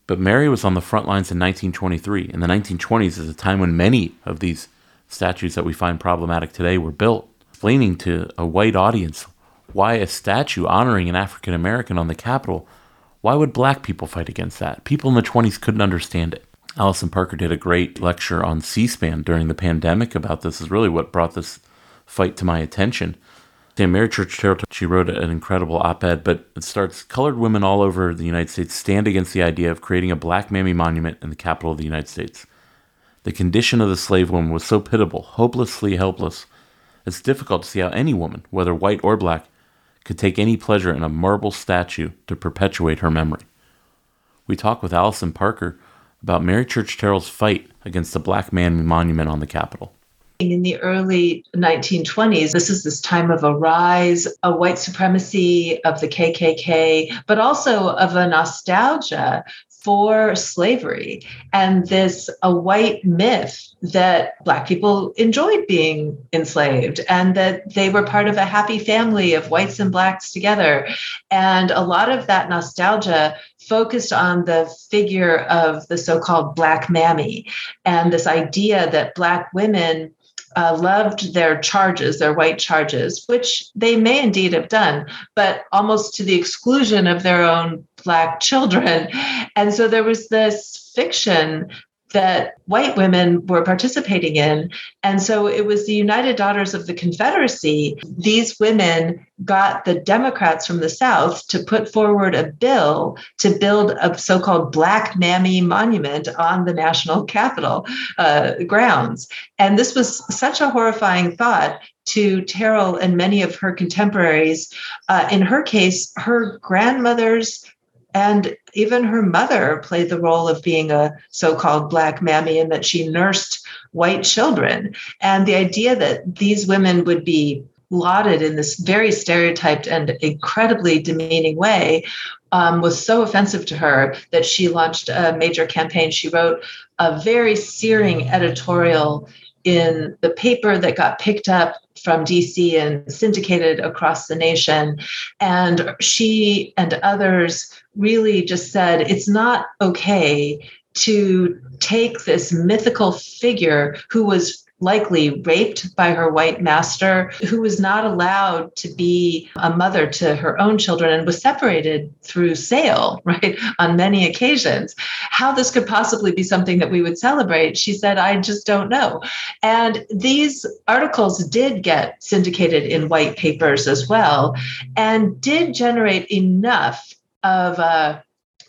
But Mary was on the front lines in 1923. In the 1920s is a time when many of these statues that we find problematic today were built, explaining to a white audience why a statue honoring an African American on the Capitol, why would black people fight against that? People in the 20s couldn't understand it. Alison Parker did a great lecture on C SPAN during the pandemic about this, is really what brought this fight to my attention. Sam Mary Church Terrell, she wrote an incredible op ed, but it starts Colored women all over the United States stand against the idea of creating a black mammy monument in the capital of the United States. The condition of the slave woman was so pitiable, hopelessly helpless. It's difficult to see how any woman, whether white or black, could take any pleasure in a marble statue to perpetuate her memory. We talk with Alison Parker about Mary Church Terrell's fight against the Black Mammy Monument on the Capitol. In the early 1920s, this is this time of a rise of white supremacy, of the KKK, but also of a nostalgia for slavery and this a white myth that black people enjoyed being enslaved and that they were part of a happy family of whites and blacks together and a lot of that nostalgia focused on the figure of the so-called black mammy and this idea that black women uh, loved their charges, their white charges, which they may indeed have done, but almost to the exclusion of their own Black children. And so there was this fiction that white women were participating in. And so it was the United Daughters of the Confederacy. These women got the Democrats from the South to put forward a bill to build a so called Black Mammy monument on the national Capitol uh, grounds. And this was such a horrifying thought to Terrell and many of her contemporaries. Uh, in her case, her grandmother's and even her mother played the role of being a so called Black mammy in that she nursed white children. And the idea that these women would be lauded in this very stereotyped and incredibly demeaning way um, was so offensive to her that she launched a major campaign. She wrote a very searing editorial in the paper that got picked up from DC and syndicated across the nation. And she and others really just said it's not okay to take this mythical figure who was likely raped by her white master, who was not allowed to be a mother to her own children and was separated through sale, right, on many occasions. How this could possibly be something that we would celebrate, she said, I just don't know. And these articles did get syndicated in white papers as well and did generate enough of a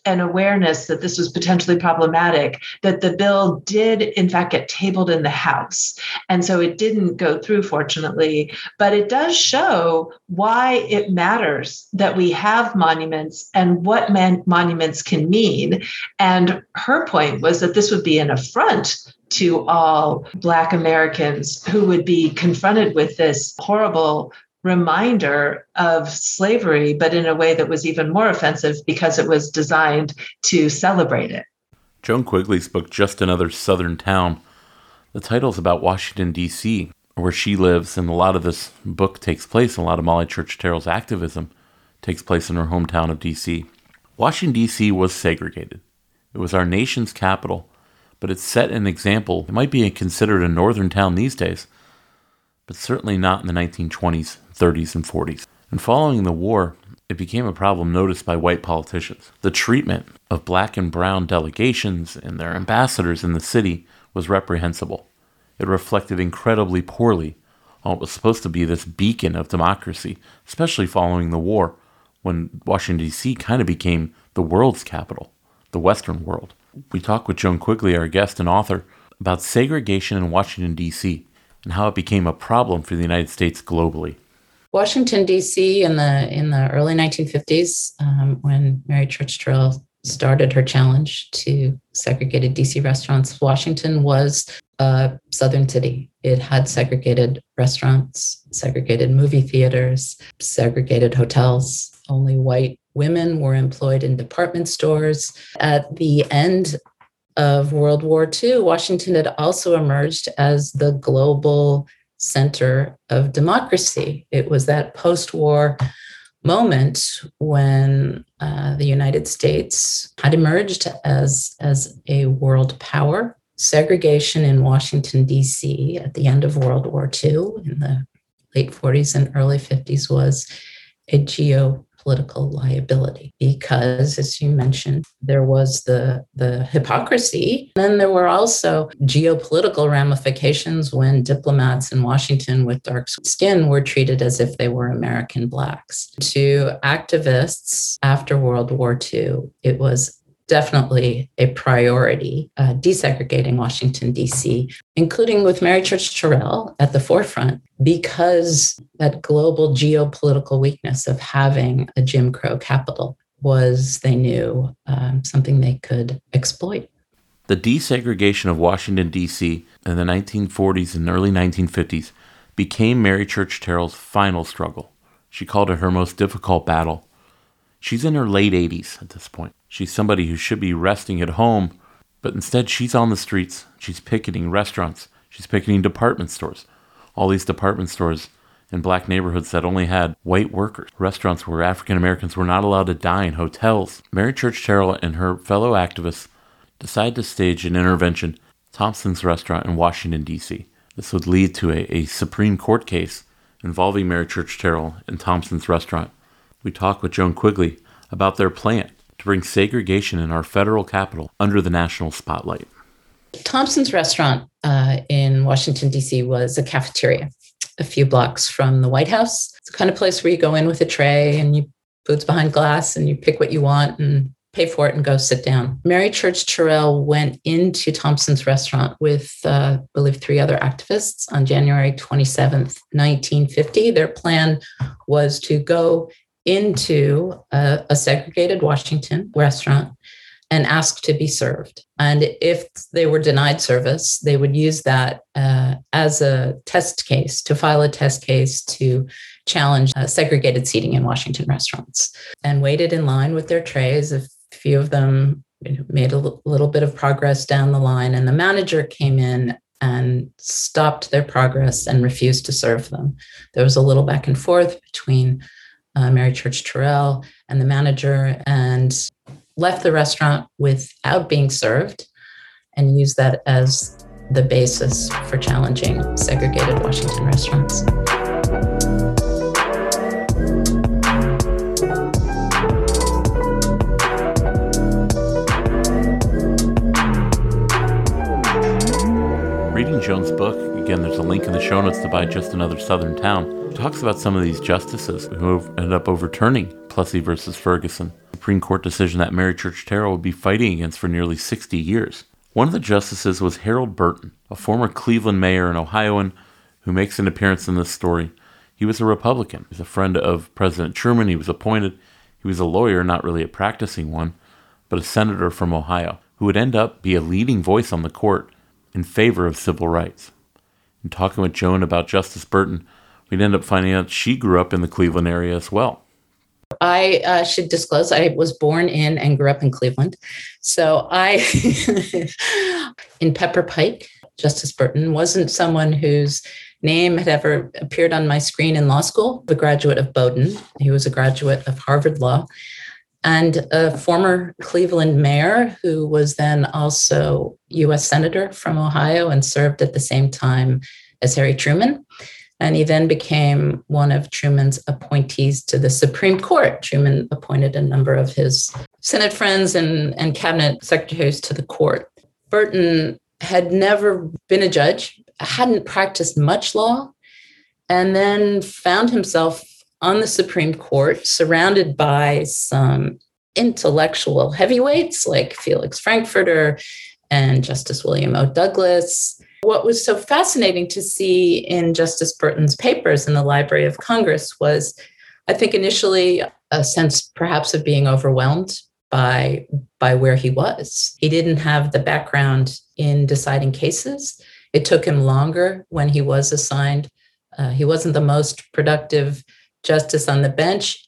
an awareness that this was potentially problematic, that the bill did, in fact, get tabled in the House. And so it didn't go through, fortunately. But it does show why it matters that we have monuments and what man- monuments can mean. And her point was that this would be an affront to all Black Americans who would be confronted with this horrible reminder of slavery, but in a way that was even more offensive because it was designed to celebrate it. Joan Quigley's book, Just Another Southern Town, the title is about Washington, D.C., where she lives, and a lot of this book takes place, And a lot of Molly Church Terrell's activism takes place in her hometown of D.C. Washington, D.C. was segregated. It was our nation's capital, but it set an example. It might be considered a northern town these days, but certainly not in the 1920s 30s, and 40s. And following the war, it became a problem noticed by white politicians. The treatment of black and brown delegations and their ambassadors in the city was reprehensible. It reflected incredibly poorly on what was supposed to be this beacon of democracy, especially following the war, when Washington, D.C. kind of became the world's capital, the Western world. We talked with Joan Quigley, our guest and author, about segregation in Washington, D.C., and how it became a problem for the United States globally. Washington D.C. in the in the early 1950s, um, when Mary Church Terrell started her challenge to segregated DC restaurants, Washington was a southern city. It had segregated restaurants, segregated movie theaters, segregated hotels. Only white women were employed in department stores. At the end of World War II, Washington had also emerged as the global center of democracy. It was that post war moment when uh, the United States had emerged as, as a world power. Segregation in Washington, D.C. at the end of World War II in the late 40s and early 50s was a geo political liability because, as you mentioned, there was the, the hypocrisy. Then there were also geopolitical ramifications when diplomats in Washington with dark skin were treated as if they were American blacks. To activists after World War II, it was definitely a priority, uh, desegregating Washington, D.C., including with Mary Church Terrell at the forefront, because that global geopolitical weakness of having a Jim Crow capital was, they knew, um, something they could exploit. The desegregation of Washington, D.C. in the 1940s and early 1950s became Mary Church Terrell's final struggle. She called it her most difficult battle. She's in her late 80s at this point. She's somebody who should be resting at home, but instead she's on the streets. She's picketing restaurants. She's picketing department stores. All these department stores in black neighborhoods that only had white workers, restaurants where African Americans were not allowed to dine, hotels. Mary Church Terrell and her fellow activists decided to stage an intervention, Thompson's Restaurant in Washington, D.C. This would lead to a, a Supreme Court case involving Mary Church Terrell and Thompson's Restaurant. We talked with Joan Quigley about their plan to bring segregation in our federal capital under the national spotlight. Thompson's restaurant uh, in Washington, D.C. was a cafeteria a few blocks from the White House. It's the kind of place where you go in with a tray and you food's behind glass and you pick what you want and pay for it and go sit down. Mary Church Terrell went into Thompson's restaurant with, uh, I believe, three other activists on January 27th, 1950. Their plan was to go into a, a segregated Washington restaurant and ask to be served. And if they were denied service, they would use that uh, as a test case to file a test case to challenge uh, segregated seating in Washington restaurants and waited in line with their trays. A few of them made a l- little bit of progress down the line, and the manager came in and stopped their progress and refused to serve them. There was a little back and forth between uh, Mary Church Terrell and the manager, and left the restaurant without being served and used that as the basis for challenging segregated Washington restaurants. Again, there's a link in the show notes to buy Just Another Southern Town. It talks about some of these justices who ended up overturning Plessy versus Ferguson, Supreme Court decision that Mary Church Terrell would be fighting against for nearly 60 years. One of the justices was Harold Burton, a former Cleveland mayor and Ohioan who makes an appearance in this story. He was a Republican. He was a friend of President Truman. He was appointed. He was a lawyer, not really a practicing one, but a senator from Ohio, who would end up be a leading voice on the court in favor of civil rights. In talking with Joan about Justice Burton, we'd end up finding out she grew up in the Cleveland area as well. I uh, should disclose I was born in and grew up in Cleveland. So I, in Pepper Pike, Justice Burton wasn't someone whose name had ever appeared on my screen in law school, the graduate of Bowdoin. He was a graduate of Harvard Law and a former Cleveland mayor who was then also US Senator from Ohio and served at the same time as Harry Truman. And he then became one of Truman's appointees to the Supreme Court. Truman appointed a number of his Senate friends and, and cabinet secretaries to the court. Burton had never been a judge, hadn't practiced much law, and then found himself on the Supreme Court surrounded by some intellectual heavyweights like Felix Frankfurter and Justice William O. Douglas what was so fascinating to see in Justice Burton's papers in the Library of Congress was, I think, initially a sense perhaps of being overwhelmed by by where he was. He didn't have the background in deciding cases. It took him longer when he was assigned. Uh, he wasn't the most productive justice on the bench.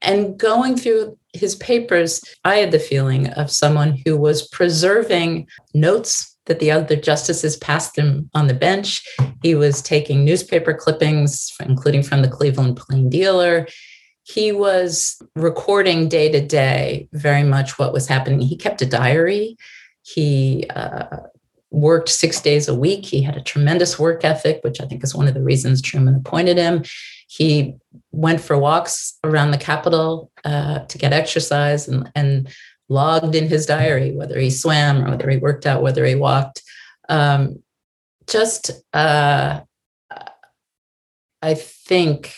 And going through his papers, I had the feeling of someone who was preserving notes that the other justices passed him on the bench. He was taking newspaper clippings, including from the Cleveland Plain Dealer. He was recording day to day very much what was happening. He kept a diary. He uh, worked six days a week. He had a tremendous work ethic, which I think is one of the reasons Truman appointed him. He went for walks around the Capitol uh, to get exercise and, and logged in his diary, whether he swam or whether he worked out, whether he walked. Um, just, uh, I think,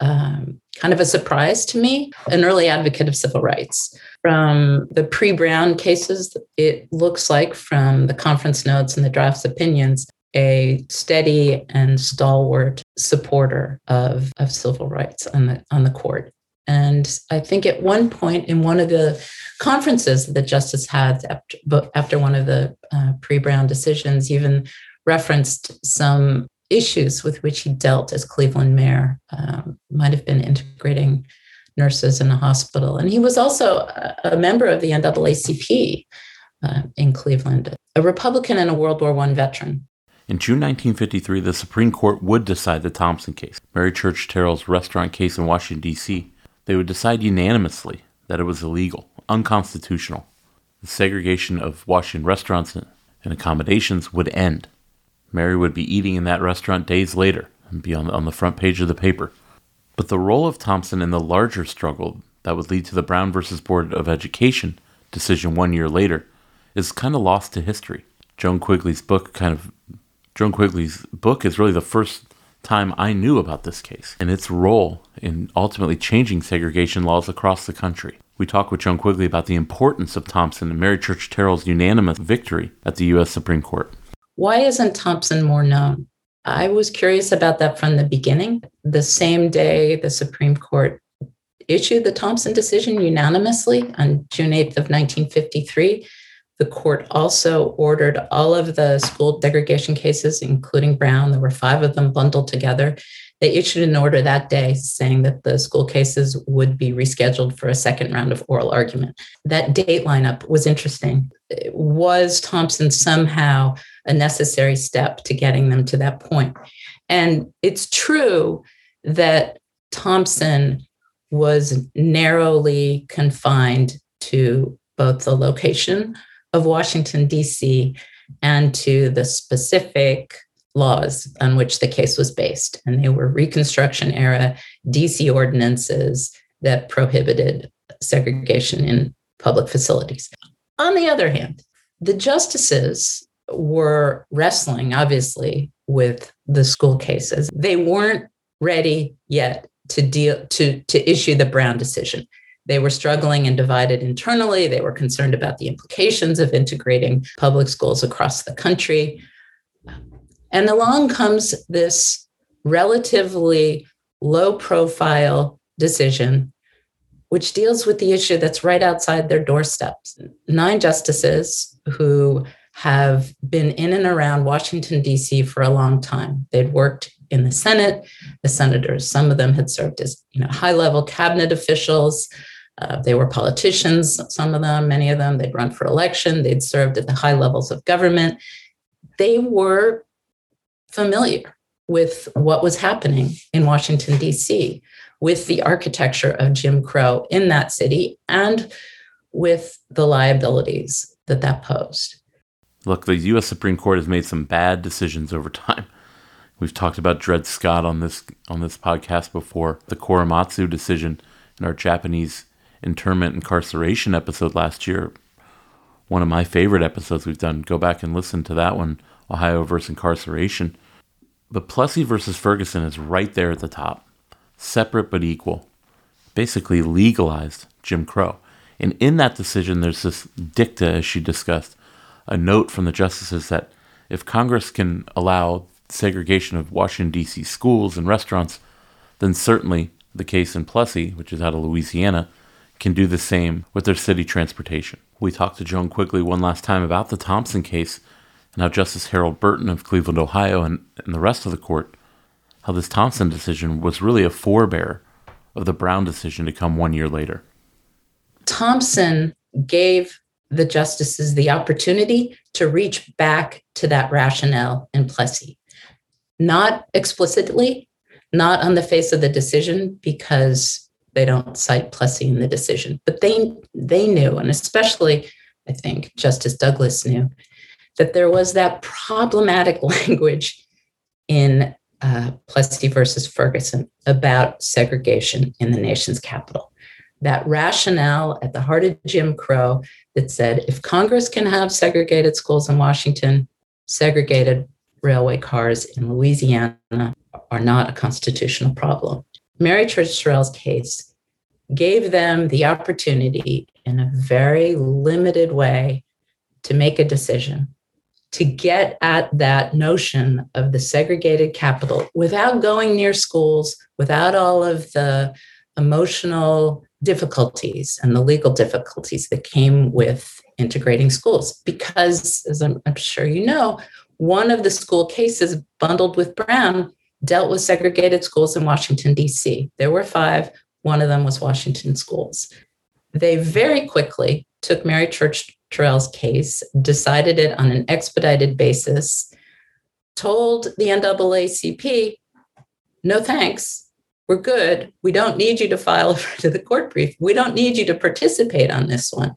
um, kind of a surprise to me, an early advocate of civil rights. From the pre Brown cases, it looks like from the conference notes and the draft's opinions, a steady and stalwart supporter of, of civil rights on the on the court. And I think at one point in one of the conferences that justice had after, after one of the uh, pre Brown decisions, even referenced some issues with which he dealt as Cleveland mayor, um, might have been integrating nurses in a hospital. And he was also a, member of the NAACP uh, in Cleveland, a Republican and a World War I veteran. In June 1953, the Supreme Court would decide the Thompson case, Mary Church Terrell's restaurant case in Washington, D.C they would decide unanimously that it was illegal, unconstitutional. The segregation of Washington restaurants and accommodations would end. Mary would be eating in that restaurant days later and be on, on the front page of the paper. But the role of Thompson in the larger struggle that would lead to the Brown versus Board of Education decision one year later is kind of lost to history. Joan Quigley's book kind of Joan Quigley's book is really the first time I knew about this case and its role in ultimately changing segregation laws across the country. We talk with Joan Quigley about the importance of Thompson and Mary Church Terrell's unanimous victory at the U.S. Supreme Court. Why isn't Thompson more known? I was curious about that from the beginning. The same day the Supreme Court issued the Thompson decision unanimously on June 8th of 1953, the court also ordered all of the school segregation cases, including Brown, there were five of them bundled together. They issued an order that day saying that the school cases would be rescheduled for a second round of oral argument. That date lineup was interesting. Was Thompson somehow a necessary step to getting them to that point? And it's true that Thompson was narrowly confined to both the location of Washington, D.C., and to the specific laws on which the case was based. And they were Reconstruction era DC ordinances that prohibited segregation in public facilities. On the other hand, the justices were wrestling, obviously, with the school cases. They weren't ready yet to deal to, to issue the Brown decision. They were struggling and divided internally. They were concerned about the implications of integrating public schools across the country. And along comes this relatively low profile decision, which deals with the issue that's right outside their doorsteps. Nine justices who have been in and around Washington, D.C. for a long time. They'd worked in the Senate, the senators, some of them had served as you know, high level cabinet officials. Uh, they were politicians, some of them, many of them. They'd run for election, they'd served at the high levels of government. They were familiar with what was happening in Washington, D.C., with the architecture of Jim Crow in that city, and with the liabilities that that posed. Look, the U.S. Supreme Court has made some bad decisions over time. We've talked about Dred Scott on this on this podcast before. The Korematsu decision in our Japanese internment incarceration episode last year. One of my favorite episodes we've done. Go back and listen to that one, Ohio versus incarceration. But Plessy versus Ferguson is right there at the top, separate but equal. Basically legalized Jim Crow. And in that decision, there's this dicta, as she discussed, a note from the justices that if Congress can allow segregation of Washington, D.C. schools and restaurants, then certainly the case in Plessy, which is out of Louisiana, can do the same with their city transportation. We talked to Joan Quigley one last time about the Thompson case and how Justice Harold Burton of Cleveland, Ohio, and, and the rest of the court, how this Thompson decision was really a forebear of the Brown decision to come one year later. Thompson gave the justices the opportunity to reach back to that rationale in Plessy. Not explicitly, not on the face of the decision, because they don't cite Plessy in the decision, but they they knew, and especially I think Justice Douglas knew that there was that problematic language in uh, Plessy versus Ferguson about segregation in the nation's capital. That rationale at the heart of Jim Crow that said if Congress can have segregated schools in Washington, segregated railway cars in Louisiana are not a constitutional problem. Mary Church Terrell's case gave them the opportunity in a very limited way to make a decision to get at that notion of the segregated capital without going near schools, without all of the emotional difficulties and the legal difficulties that came with integrating schools. Because, as I'm, I'm sure you know, one of the school cases bundled with Brown dealt with segregated schools in Washington, D.C. There were five, one of them was Washington schools. They very quickly took Mary Church Terrell's case, decided it on an expedited basis, told the NAACP, no thanks, we're good. We don't need you to file to the court brief. We don't need you to participate on this one.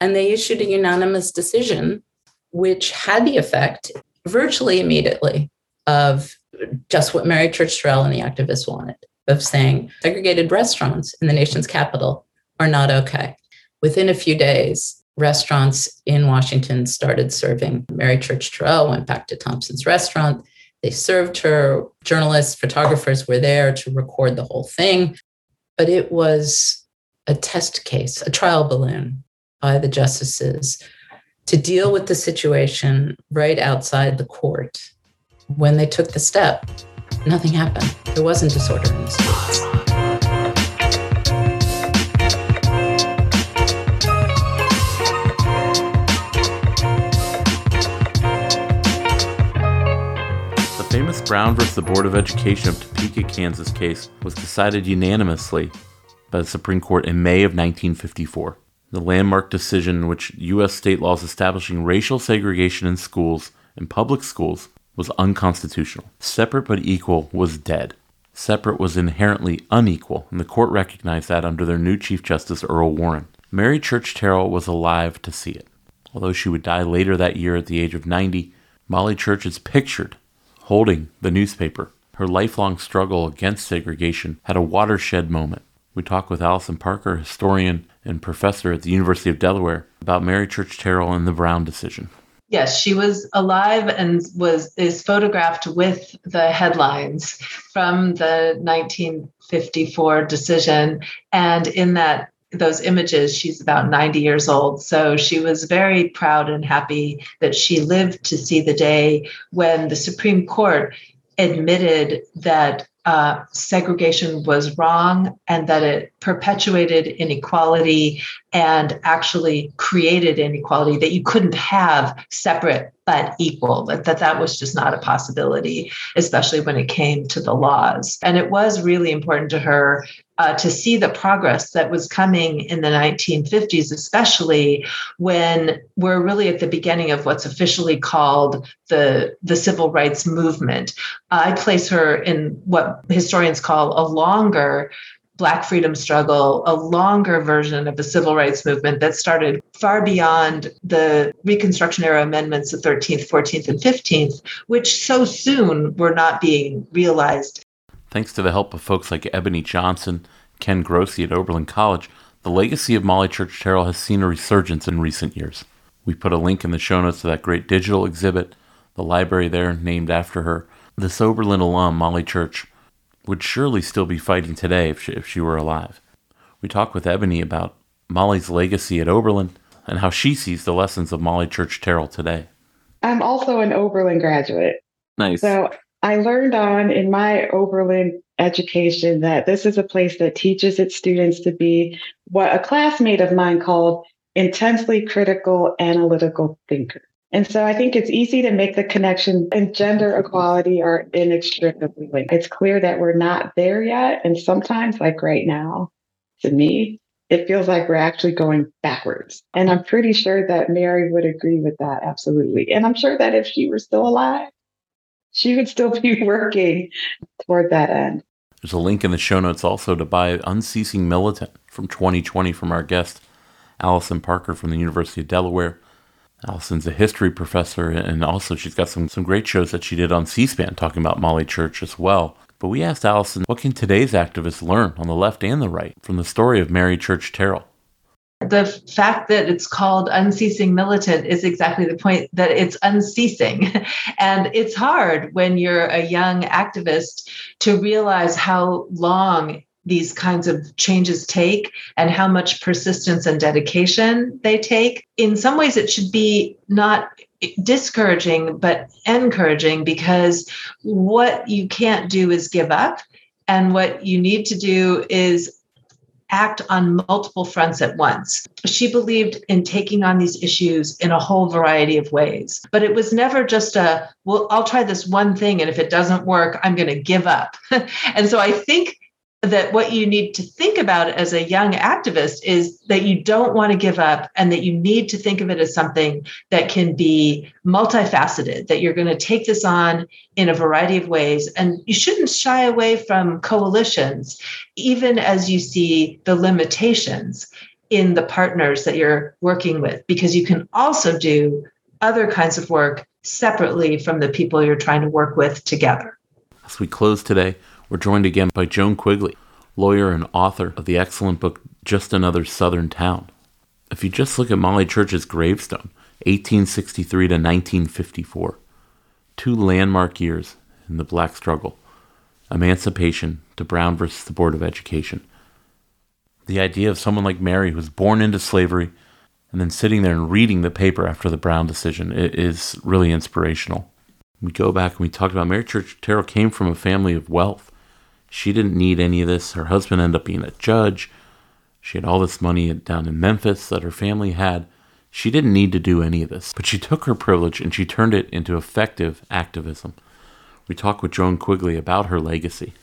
And they issued a unanimous decision, which had the effect virtually immediately of just what Mary Church Terrell and the activists wanted of saying segregated restaurants in the nation's capital are not okay. Within a few days, restaurants in Washington started serving. Mary Church Terrell went back to Thompson's restaurant. They served her. Journalists, photographers were there to record the whole thing. But it was a test case, a trial balloon by the justices to deal with the situation right outside the court. When they took the step, nothing happened. There wasn't disorder in the streets. The famous Brown versus the Board of Education of Topeka, Kansas case was decided unanimously by the Supreme Court in May of 1954. The landmark decision in which U.S. state laws establishing racial segregation in schools and public schools was unconstitutional. Separate but equal was dead. Separate was inherently unequal, and the court recognized that under their new Chief Justice Earl Warren. Mary Church Terrell was alive to see it. Although she would die later that year at the age of 90, Molly Church is pictured holding the newspaper. Her lifelong struggle against segregation had a watershed moment. We talk with Alison Parker, historian and professor at the University of Delaware, about Mary Church Terrell and the Brown decision. Yes, she was alive and was is photographed with the headlines from the 1954 decision. And in that those images she's about 90 years old. So she was very proud and happy that she lived to see the day when the supreme court admitted that uh, segregation was wrong and that it perpetuated inequality and actually created inequality that you couldn't have separate but equal that, that that was just not a possibility especially when it came to the laws. And it was really important to her uh, to see the progress that was coming in the 1950s especially when we're really at the beginning of what's officially called the the civil rights movement i place her in what historians call a longer Black freedom struggle, a longer version of the civil rights movement that started far beyond the Reconstruction era amendments, the 13th, 14th, and 15th, which so soon were not being realized. Thanks to the help of folks like Ebony Johnson, Ken Grossi at Oberlin College, the legacy of Molly Church Terrell has seen a resurgence in recent years. We put a link in the show notes to that great digital exhibit, the library there named after her. This Oberlin alum, Molly Church, would surely still be fighting today if she, if she were alive. We talk with Ebony about Molly's legacy at Oberlin and how she sees the lessons of Molly Church Terrell today. I'm also an Oberlin graduate. Nice. So I learned on in my Oberlin education that this is a place that teaches its students to be what a classmate of mine called intensely critical analytical thinkers. And so I think it's easy to make the connection and gender equality are inextricably linked. It's clear that we're not there yet. And sometimes, like right now, to me, it feels like we're actually going backwards. And I'm pretty sure that Mary would agree with that. Absolutely. And I'm sure that if she were still alive, she would still be working toward that end. There's a link in the show notes also to buy Unceasing Militant from 2020 from our guest, Alison Parker from the University of Delaware. Alison's a history professor, and also she's got some, some great shows that she did on C SPAN talking about Molly Church as well. But we asked Alison, what can today's activists learn on the left and the right from the story of Mary Church Terrell? The fact that it's called unceasing militant is exactly the point that it's unceasing. and it's hard when you're a young activist to realize how long these kinds of changes take and how much persistence and dedication they take. In some ways, it should be not discouraging, but encouraging because what you can't do is give up. And what you need to do is act on multiple fronts at once. She believed in taking on these issues in a whole variety of ways, but it was never just a, well, I'll try this one thing, and if it doesn't work, I'm going to give up. and so I think that what you need to think about as a young activist is that you don't want to give up and that you need to think of it as something that can be multifaceted, that you're going to take this on in a variety of ways. And you shouldn't shy away from coalitions, even as you see the limitations in the partners that you're working with, because you can also do other kinds of work separately from the people you're trying to work with together. As we close today, we're joined again by Joan Quigley, lawyer and author of the excellent book Just Another Southern Town. If you just look at Molly Church's gravestone, 1863 to 1954, two landmark years in the black struggle emancipation to Brown versus the Board of Education. The idea of someone like Mary, who was born into slavery, and then sitting there and reading the paper after the Brown decision is really inspirational. We go back and we talked about Mary Church Terrell came from a family of wealth. She didn't need any of this. Her husband ended up being a judge. She had all this money down in Memphis that her family had. She didn't need to do any of this, but she took her privilege and she turned it into effective activism. We talk with Joan Quigley about her legacy.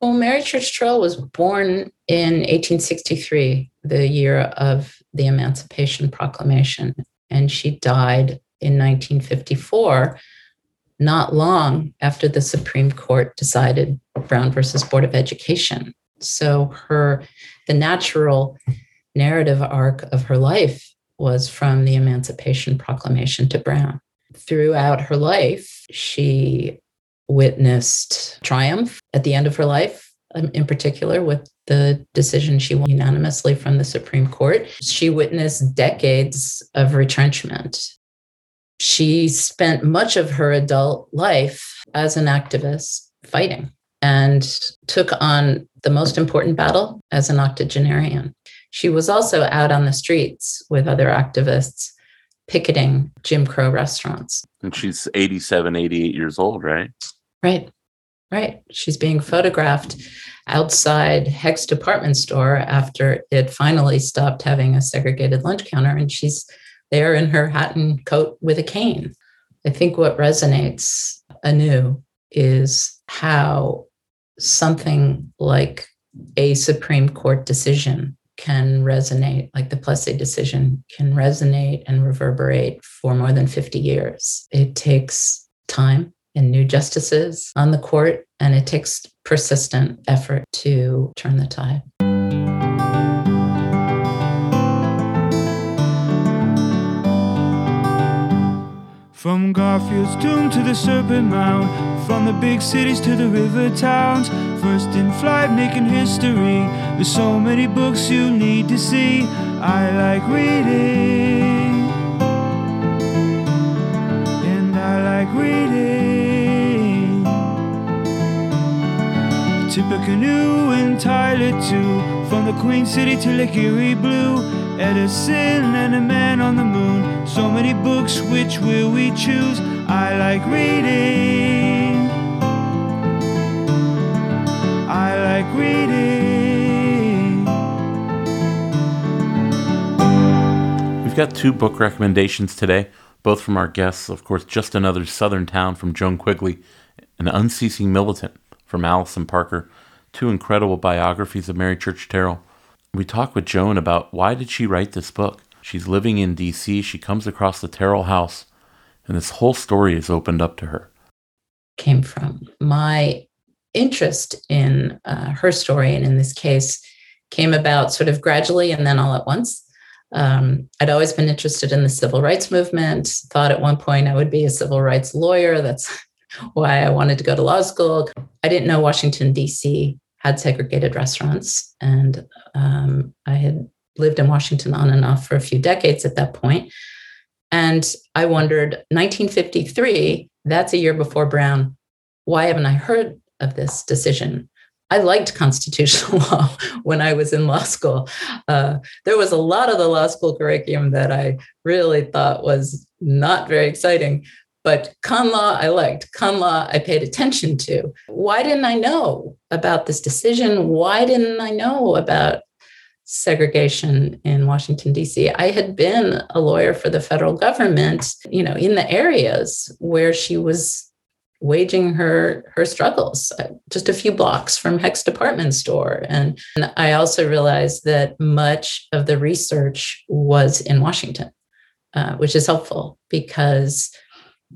Well, Mary Church Terrell was born in 1863, the year of the Emancipation Proclamation, and she died in 1954, not long after the Supreme Court decided Brown versus Board of Education. So her the natural narrative arc of her life was from the Emancipation Proclamation to Brown. Throughout her life, she witnessed triumph at the end of her life, um, in particular with the decision she won unanimously from the Supreme Court. She witnessed decades of retrenchment. She spent much of her adult life as an activist fighting and took on the most important battle as an octogenarian. She was also out on the streets with other activists picketing Jim Crow restaurants. And she's 87, 88 years old, right? Right, right. She's being photographed outside Hecht's department store after it finally stopped having a segregated lunch counter. And she's there in her hat and coat with a cane. I think what resonates anew is how something like a Supreme Court decision can resonate, like the Plessy decision can resonate and reverberate for more than 50 years. It takes time and new justices on the court, and it takes persistent effort to turn the tide. From Garfield's tomb to the Serpent Mound, from the big cities to the river towns, first in flight making history. There's so many books you need to see. I like reading, and I like reading. Tippecanoe and Tyler too, from the Queen City to Lake Erie Blue. Edison and a man on the moon. So many books, which will we choose? I like reading. I like reading. We've got two book recommendations today, both from our guests. Of course, Just Another Southern Town from Joan Quigley and Unceasing Militant from Alison Parker. Two incredible biographies of Mary Church Terrell. We talked with Joan about why did she write this book. She's living in D.C. She comes across the Terrell house, and this whole story is opened up to her. Came from my interest in uh, her story, and in this case, came about sort of gradually and then all at once. Um, I'd always been interested in the civil rights movement. Thought at one point I would be a civil rights lawyer. That's why I wanted to go to law school. I didn't know Washington D.C had segregated restaurants. And um, I had lived in Washington on and off for a few decades at that point. And I wondered, 1953, that's a year before Brown. Why haven't I heard of this decision? I liked constitutional law when I was in law school. Uh, there was a lot of the law school curriculum that I really thought was not very exciting, but con law, I liked. Con law, I paid attention to. Why didn't I know about this decision? Why didn't I know about segregation in Washington, D.C.? I had been a lawyer for the federal government, you know, in the areas where she was waging her her struggles uh, just a few blocks from Hecht's department store and, and I also realized that much of the research was in Washington uh, which is helpful because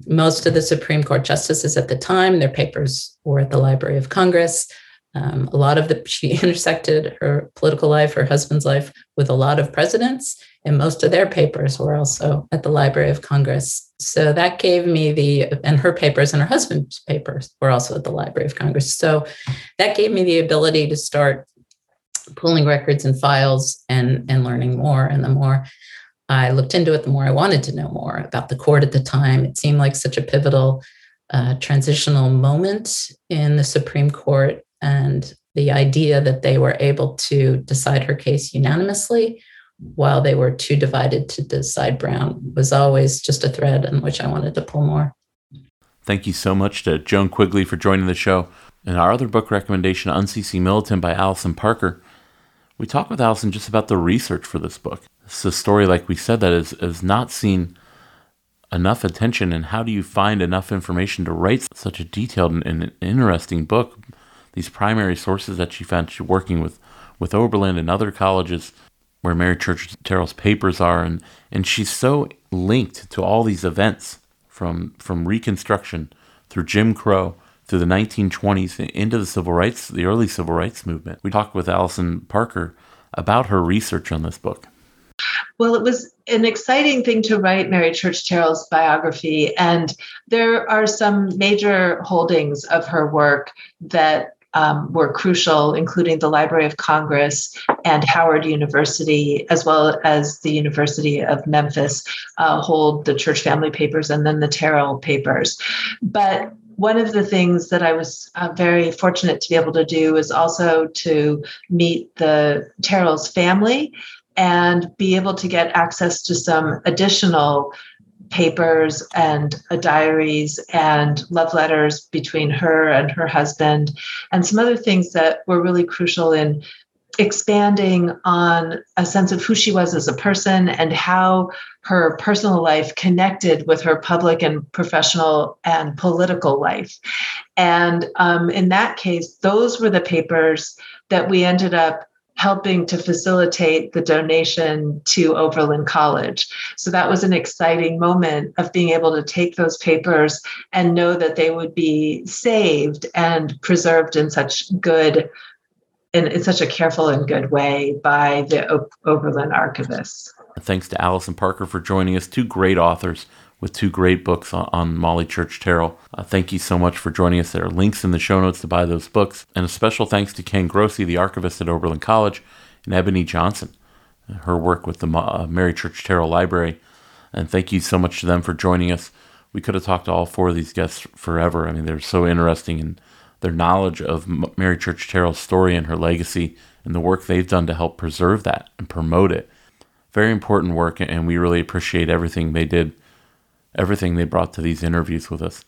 most of the Supreme Court justices at the time, their papers were at the Library of Congress. Um, a lot of the, she intersected her political life, her husband's life with a lot of presidents, and most of their papers were also at the Library of Congress. So that gave me the, and her papers and her husband's papers were also at the Library of Congress. So that gave me the ability to start pulling records and files and and learning more. And the more I looked into it, the more I wanted to know more about the court at the time. It seemed like such a pivotal uh, transitional moment in the Supreme Court, and the idea that they were able to decide her case unanimously while they were too divided to decide Brown was always just a thread in which I wanted to pull more. Thank you so much to Joan Quigley for joining the show. And our other book recommendation, Unceasing Militant by Alison Parker. We talked with Alison just about the research for this book. It's a story, like we said, that is, is not seen enough attention. And how do you find enough information to write such a detailed and, and interesting book? These primary sources that she found, she working with, with Oberlin and other colleges where Mary Church Terrell's papers are, and, and she's so linked to all these events from from Reconstruction through Jim Crow through the 1920s into the civil rights, the early civil rights movement. We talked with Alison Parker about her research on this book. Well, it was an exciting thing to write Mary Church Terrell's biography, and there are some major holdings of her work that um, were crucial, including the Library of Congress and Howard University, as well as the University of Memphis, uh, hold the church family papers and then the Terrell papers. But one of the things that I was uh, very fortunate to be able to do is also to meet the Terrell's family and be able to get access to some additional papers and uh, diaries and love letters between her and her husband, and some other things that were really crucial in expanding on a sense of who she was as a person and how her personal life connected with her public and professional and political life. And um, in that case, those were the papers that we ended up helping to facilitate the donation to Oberlin College. So that was an exciting moment of being able to take those papers and know that they would be saved and preserved in such good in, in such a careful and good way by the o- Oberlin archivists. Thanks to Alison Parker for joining us, two great authors with two great books on, on Molly Church Terrell. Uh, thank you so much for joining us. There are links in the show notes to buy those books. And a special thanks to Ken Grossi, the archivist at Oberlin College, and Ebony Johnson, her work with the uh, Mary Church Terrell Library. And thank you so much to them for joining us. We could have talked to all four of these guests forever. I mean, they're so interesting in their knowledge of Mary Church Terrell's story and her legacy and the work they've done to help preserve that and promote it. Very important work, and we really appreciate everything they did everything they brought to these interviews with us.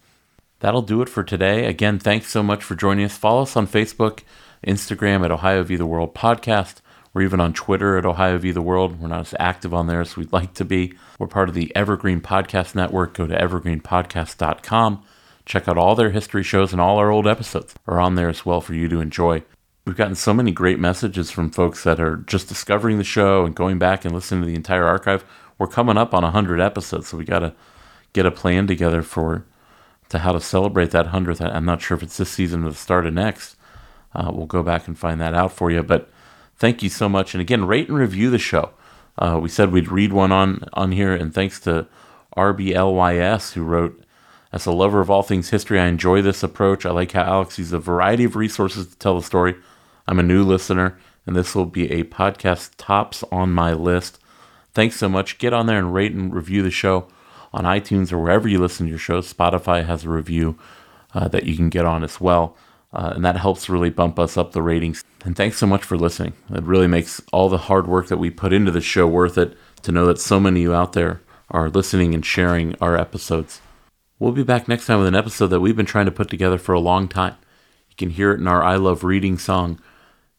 That'll do it for today. Again, thanks so much for joining us. Follow us on Facebook, Instagram at Ohio View the World Podcast. We're even on Twitter at Ohio View the World. We're not as active on there as we'd like to be. We're part of the Evergreen Podcast Network. Go to evergreenpodcast.com. Check out all their history shows and all our old episodes are on there as well for you to enjoy. We've gotten so many great messages from folks that are just discovering the show and going back and listening to the entire archive. We're coming up on 100 episodes, so we got to get a plan together for to how to celebrate that hundredth. I'm not sure if it's this season or the start of next. Uh, we'll go back and find that out for you. But thank you so much, and again, rate and review the show. Uh, we said we'd read one on on here, and thanks to RBLYS who wrote. As a lover of all things history, I enjoy this approach. I like how Alex uses a variety of resources to tell the story. I'm a new listener, and this will be a podcast tops on my list. Thanks so much. Get on there and rate and review the show on iTunes or wherever you listen to your shows. Spotify has a review uh, that you can get on as well. Uh, and that helps really bump us up the ratings. And thanks so much for listening. It really makes all the hard work that we put into the show worth it to know that so many of you out there are listening and sharing our episodes. We'll be back next time with an episode that we've been trying to put together for a long time. You can hear it in our I Love Reading song.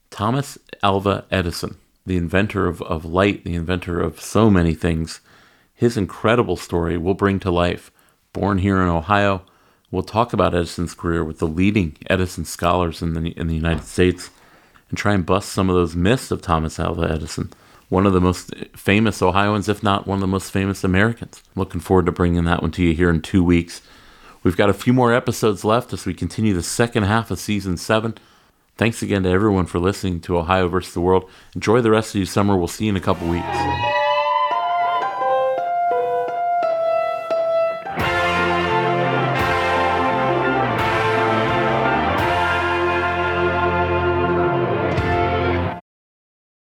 Thomas Alva Edison, the inventor of, of light, the inventor of so many things, his incredible story we'll bring to life. Born here in Ohio, we'll talk about Edison's career with the leading Edison scholars in the, in the United States and try and bust some of those myths of Thomas Alva Edison, one of the most famous Ohioans, if not one of the most famous Americans. looking forward to bringing that one to you here in two weeks. We've got a few more episodes left as we continue the second half of season seven. Thanks again to everyone for listening to Ohio versus the World. Enjoy the rest of your summer. We'll see you in a couple weeks.